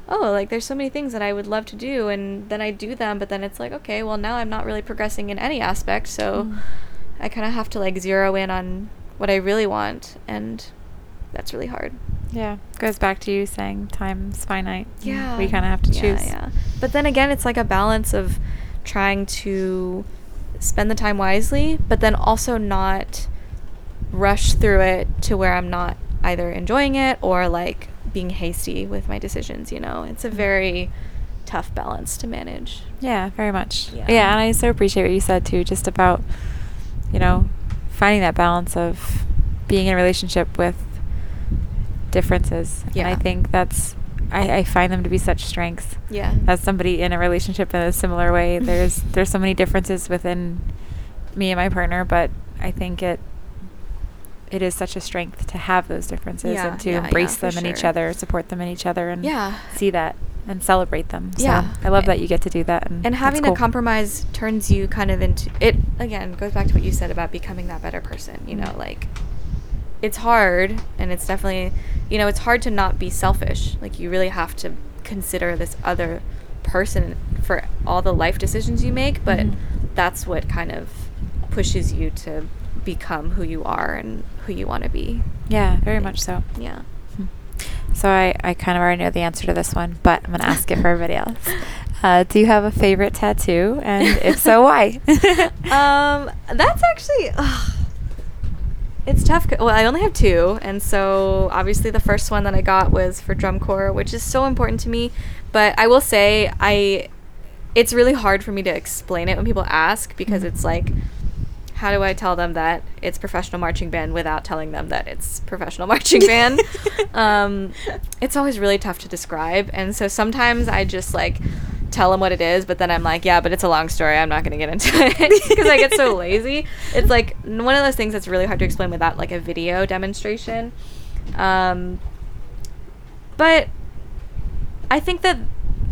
S2: oh, like there's so many things that I would love to do and then I do them, but then it's like, okay, well now I'm not really progressing in any aspect, so
S1: Mm.
S2: I kind of have to like zero in on what I really want and that's really hard.
S1: Yeah, goes back to you saying time's finite.
S2: Yeah.
S1: we kind of have to
S2: Yeah,
S1: choose.
S2: Yeah. But then again, it's like a balance of trying to spend the time wisely, but then also not rush through it to where I'm not either enjoying it or like being hasty with my decisions, you know? It's a mm-hmm. very tough balance to manage.
S1: Yeah, very much.
S2: Yeah.
S1: Yeah. and I so appreciate what you said too, just about, you know, finding that balance of being in a relationship with differences. And I think that's, I, I find them to be such strengths.
S2: Yeah.
S1: As somebody in a relationship in a similar way, there's there's so many differences within me and my partner, but I think it it is such a strength to have those differences
S2: Yeah,
S1: and to
S2: yeah, yeah,
S1: embrace
S2: for
S1: them in each other, support them in each other, and
S2: Yeah.
S1: see that and celebrate them. So
S2: Yeah.
S1: I love that you get to do that. And,
S2: and having
S1: cool.
S2: a compromise turns you kind of into it again goes back to what you said about becoming that better person you know
S1: Mhm.
S2: like it's hard and it's definitely you know it's hard to not be selfish like you really have to consider this other person for all the life decisions you make but
S1: Mhm.
S2: that's what kind of pushes you to become who you are and who you want to be
S1: Yeah, very much so.
S2: yeah
S1: Hmm. So I, I kind of already know the answer to this one, but I'm going to ask it for everybody [LAUGHS] else. Uh, do you have a favorite tattoo? And if so, why? [LAUGHS] [LAUGHS]
S2: um, that's actually. it's tough. Well, I only have two, and so obviously the first one that I got was for drum corps, which is so important to me. But I will say, I, it's really hard for me to explain it when people ask because
S1: Mhm.
S2: it's like, how do I tell them that it's professional marching band without telling them that it's professional [LAUGHS] marching band? [LAUGHS] um, it's always really tough to describe, and so sometimes I just like tell them what it is, but then I'm like, yeah, but it's a long story. I'm not going to get into it [LAUGHS] because I get so lazy. It's like one of those things that's really hard to explain without like a video demonstration. Um, but I think that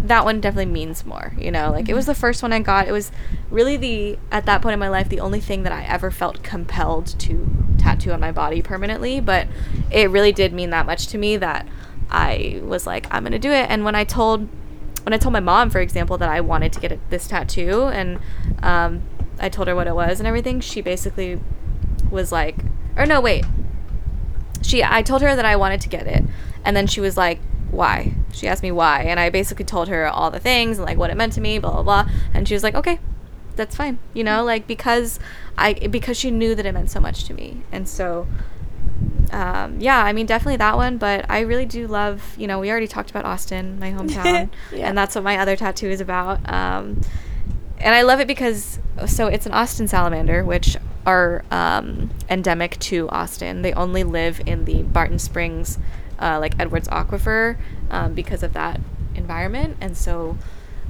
S2: that one definitely means more, you know? Like it was the first one I got. It was really the at that point in my life the only thing that I ever felt compelled to tattoo on my body permanently, but it really did mean that much to me that I was like I'm going to do it. And when I told when I told my mom, for example, that I wanted to get a, this tattoo, and um, I told her what it was and everything, she basically was like, or no, wait. She, I told her that I wanted to get it, and then she was like, why? She asked me why, and I basically told her all the things and like what it meant to me, blah blah blah, and she was like, okay, that's fine, you know, like because I because she knew that it meant so much to me, and so um, yeah, I mean, definitely that one. But I really do love, you know, we already talked about Austin, my hometown, [LAUGHS] yeah. and that's what my other tattoo is about. Um, and I love it because so it's an Austin salamander, which are um, endemic to Austin. They only live in the Barton Springs, uh, like Edwards Aquifer, um, because of that environment. And so,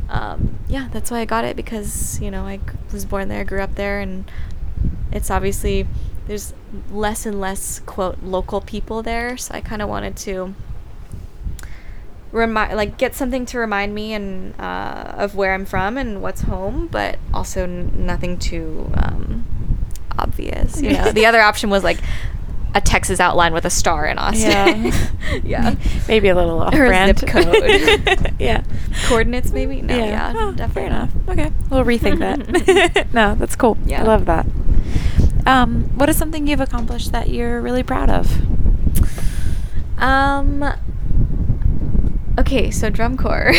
S2: um, yeah, that's why I got it because you know I was born there, grew up there, and it's obviously there's less and less quote local people there so i kind of wanted to remind like get something to remind me and uh, of where i'm from and what's home but also n- nothing too um, obvious you know [LAUGHS] the other option was like a Texas outline with a star in Austin.
S1: Yeah, [LAUGHS]
S2: yeah. [LAUGHS]
S1: maybe a little off
S2: or
S1: brand.
S2: zip code. [LAUGHS]
S1: yeah,
S2: coordinates maybe. No, yeah,
S1: yeah oh,
S2: definitely
S1: fair enough. Okay, we'll rethink that. no, that's cool.
S2: Yeah,
S1: I love that. Um, what is something you've accomplished that you're really proud of?
S2: Um. Okay, so drum corps.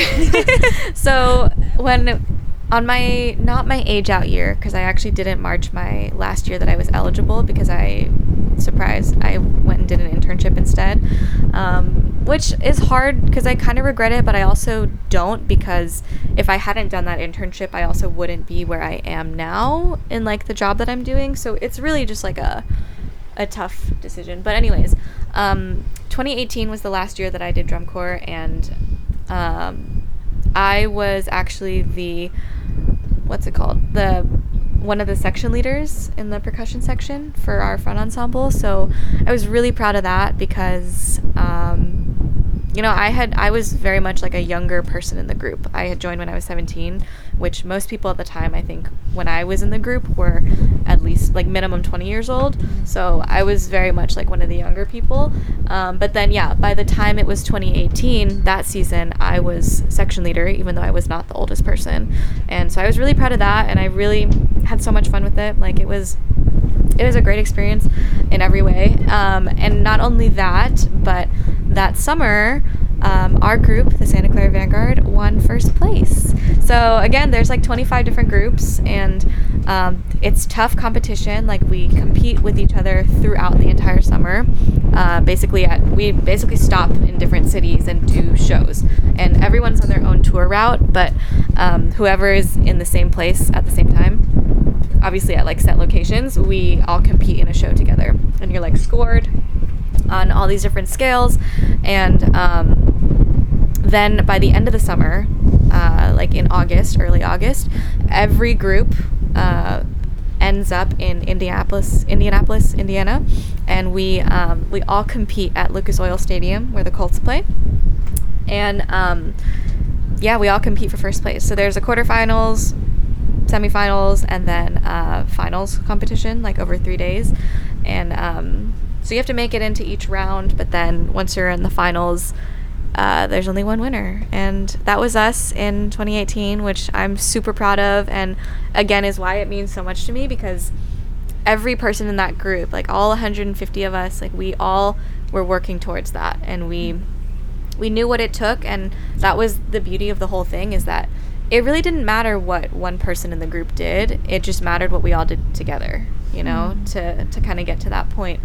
S2: so when on my not my age out year because I actually didn't march my last year that I was eligible because I surprise I went and did an internship instead, um, which is hard because I kind of regret it, but I also don't because if I hadn't done that internship, I also wouldn't be where I am now in like the job that I'm doing. So it's really just like a a tough decision. But anyways, um, 2018 was the last year that I did drum corps and. Um, I was actually the what's it called? The one of the section leaders in the percussion section for our front ensemble. So I was really proud of that because um, you know, I had I was very much like a younger person in the group. I had joined when I was 17, which most people at the time I think when I was in the group were at least like minimum 20 years old. So I was very much like one of the younger people. Um, but then yeah, by the time it was 2018, that season I was section leader, even though I was not the oldest person. And so I was really proud of that, and I really had so much fun with it. Like it was it was a great experience in every way. Um, and not only that, but that summer, um, our group, the Santa Clara Vanguard, won first place. So again, there's like 25 different groups, and um, it's tough competition. Like we compete with each other throughout the entire summer. Uh, basically, at, we basically stop in different cities and do shows, and everyone's on their own tour route. But um, whoever is in the same place at the same time obviously at like set locations, we all compete in a show together, and you're like scored on all these different scales, and um, then by the end of the summer, uh, like in August, early August, every group. Uh, ends up in Indianapolis, Indianapolis, Indiana, and we um, we all compete at Lucas Oil Stadium where the Colts play, and um, yeah, we all compete for first place. So there's a quarterfinals, semifinals and then uh, finals competition like over three days and um, so you have to make it into each round but then once you're in the finals uh, there's only one winner and that was us in 2018 which i'm super proud of and again is why it means so much to me because every person in that group like all 150 of us like we all were working towards that and we we knew what it took and that was the beauty of the whole thing is that it really didn't matter what one person in the group did. It just mattered what we all did together, you know, mm. to, to kind of get to that point.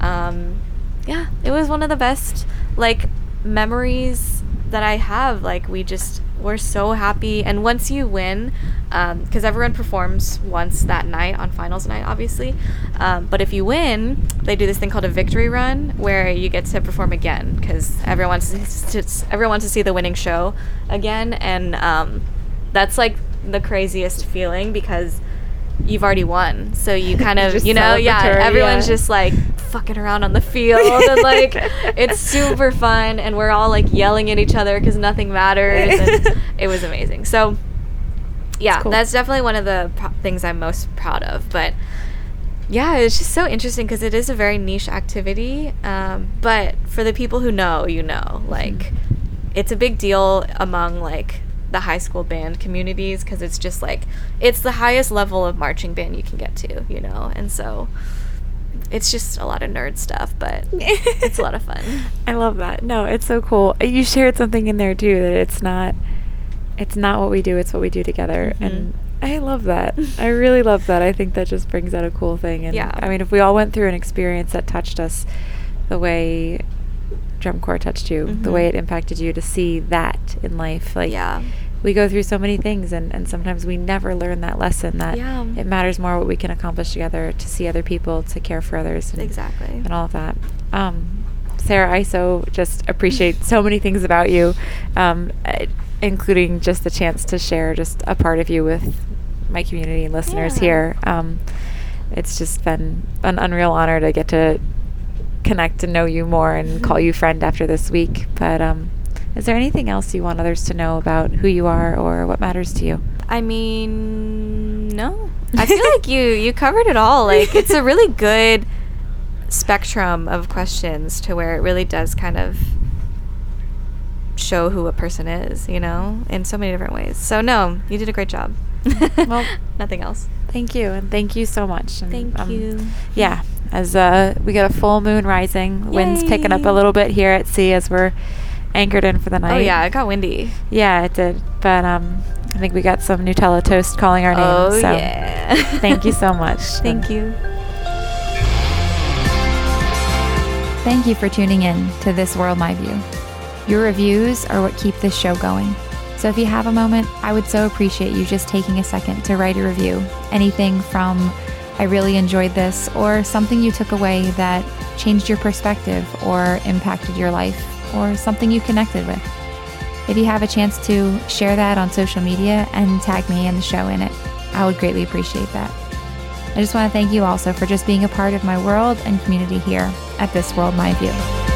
S2: Um, yeah, it was one of the best, like, memories that I have. Like, we just were so happy. And once you win, because um, everyone performs once that night on finals night, obviously. Um, but if you win, they do this thing called a victory run where you get to perform again because everyone wants to, everyone wants to see the winning show again. And, um, that's like the craziest feeling because you've already won. So you kind [LAUGHS] of, you know, yeah, everyone's yeah. just like fucking around on the field and [LAUGHS] like it's super fun and we're all like yelling at each other because nothing matters and [LAUGHS] it was amazing. So yeah, that's, cool. that's definitely one of the pro- things I'm most proud of. But yeah, it's just so interesting because it is a very niche activity. Um, but for the people who know, you know, like mm-hmm. it's a big deal among like the high school band communities because it's just like it's the highest level of marching band you can get to, you know, and so it's just a lot of nerd stuff, but [LAUGHS] it's a lot of fun.
S1: I love that. No, it's so cool. You shared something in there too that it's not it's not what we do, it's what we do together.
S2: Mm-hmm.
S1: And I love that. I really love that. I think that just brings out a cool thing. And
S2: Yeah.
S1: I mean, if we all went through an experience that touched us the way drum corps touched you, the
S2: Mhm.
S1: way it impacted you, to see that in life, like
S2: yeah.
S1: we go through so many things, and, and sometimes we never learn that lesson that
S2: Yeah.
S1: it matters more what we can accomplish together to see other people, to care for others, and,
S2: Exactly.
S1: and all of that. Um, Sarah, I so just appreciate so many things about you, um, eh, including just the chance to share just a part of you with my community and listeners
S2: Yeah.
S1: here. Um, it's just been an unreal honor to get to connect and know you more and call you friend after this week. But um, is there anything else you want others to know about who you are or what matters to you?
S2: I mean, no. I feel like you you covered it all. Like it's a really good spectrum of questions to where it really does kind of show who a person is, you know, in so many different ways. So no, you did a great job. [LAUGHS]
S1: Well, [LAUGHS]
S2: nothing else.
S1: Thank you, and thank you so much. And,
S2: Thank
S1: um,
S2: you.
S1: Yeah, as uh, we got a full moon rising, winds picking up a little bit here at sea as we're anchored in for the night.
S2: Oh yeah, it got windy.
S1: yeah, it did. But um, I think we got some Nutella toast calling our name.
S2: Oh
S1: so
S2: yeah. [LAUGHS]
S1: thank you so [LAUGHS] much.
S2: Thank you.
S1: Thank you for tuning in to This World My View. Your reviews are what keep this show going. So if you have a moment, I would so appreciate you just taking a second to write a review. Anything from I really enjoyed this or something you took away that changed your perspective or impacted your life or something you connected with. If you have a chance to share that on social media and tag me and the show in it, I would greatly appreciate that. I just want to thank you also for just being a part of my world and community here at This World My View.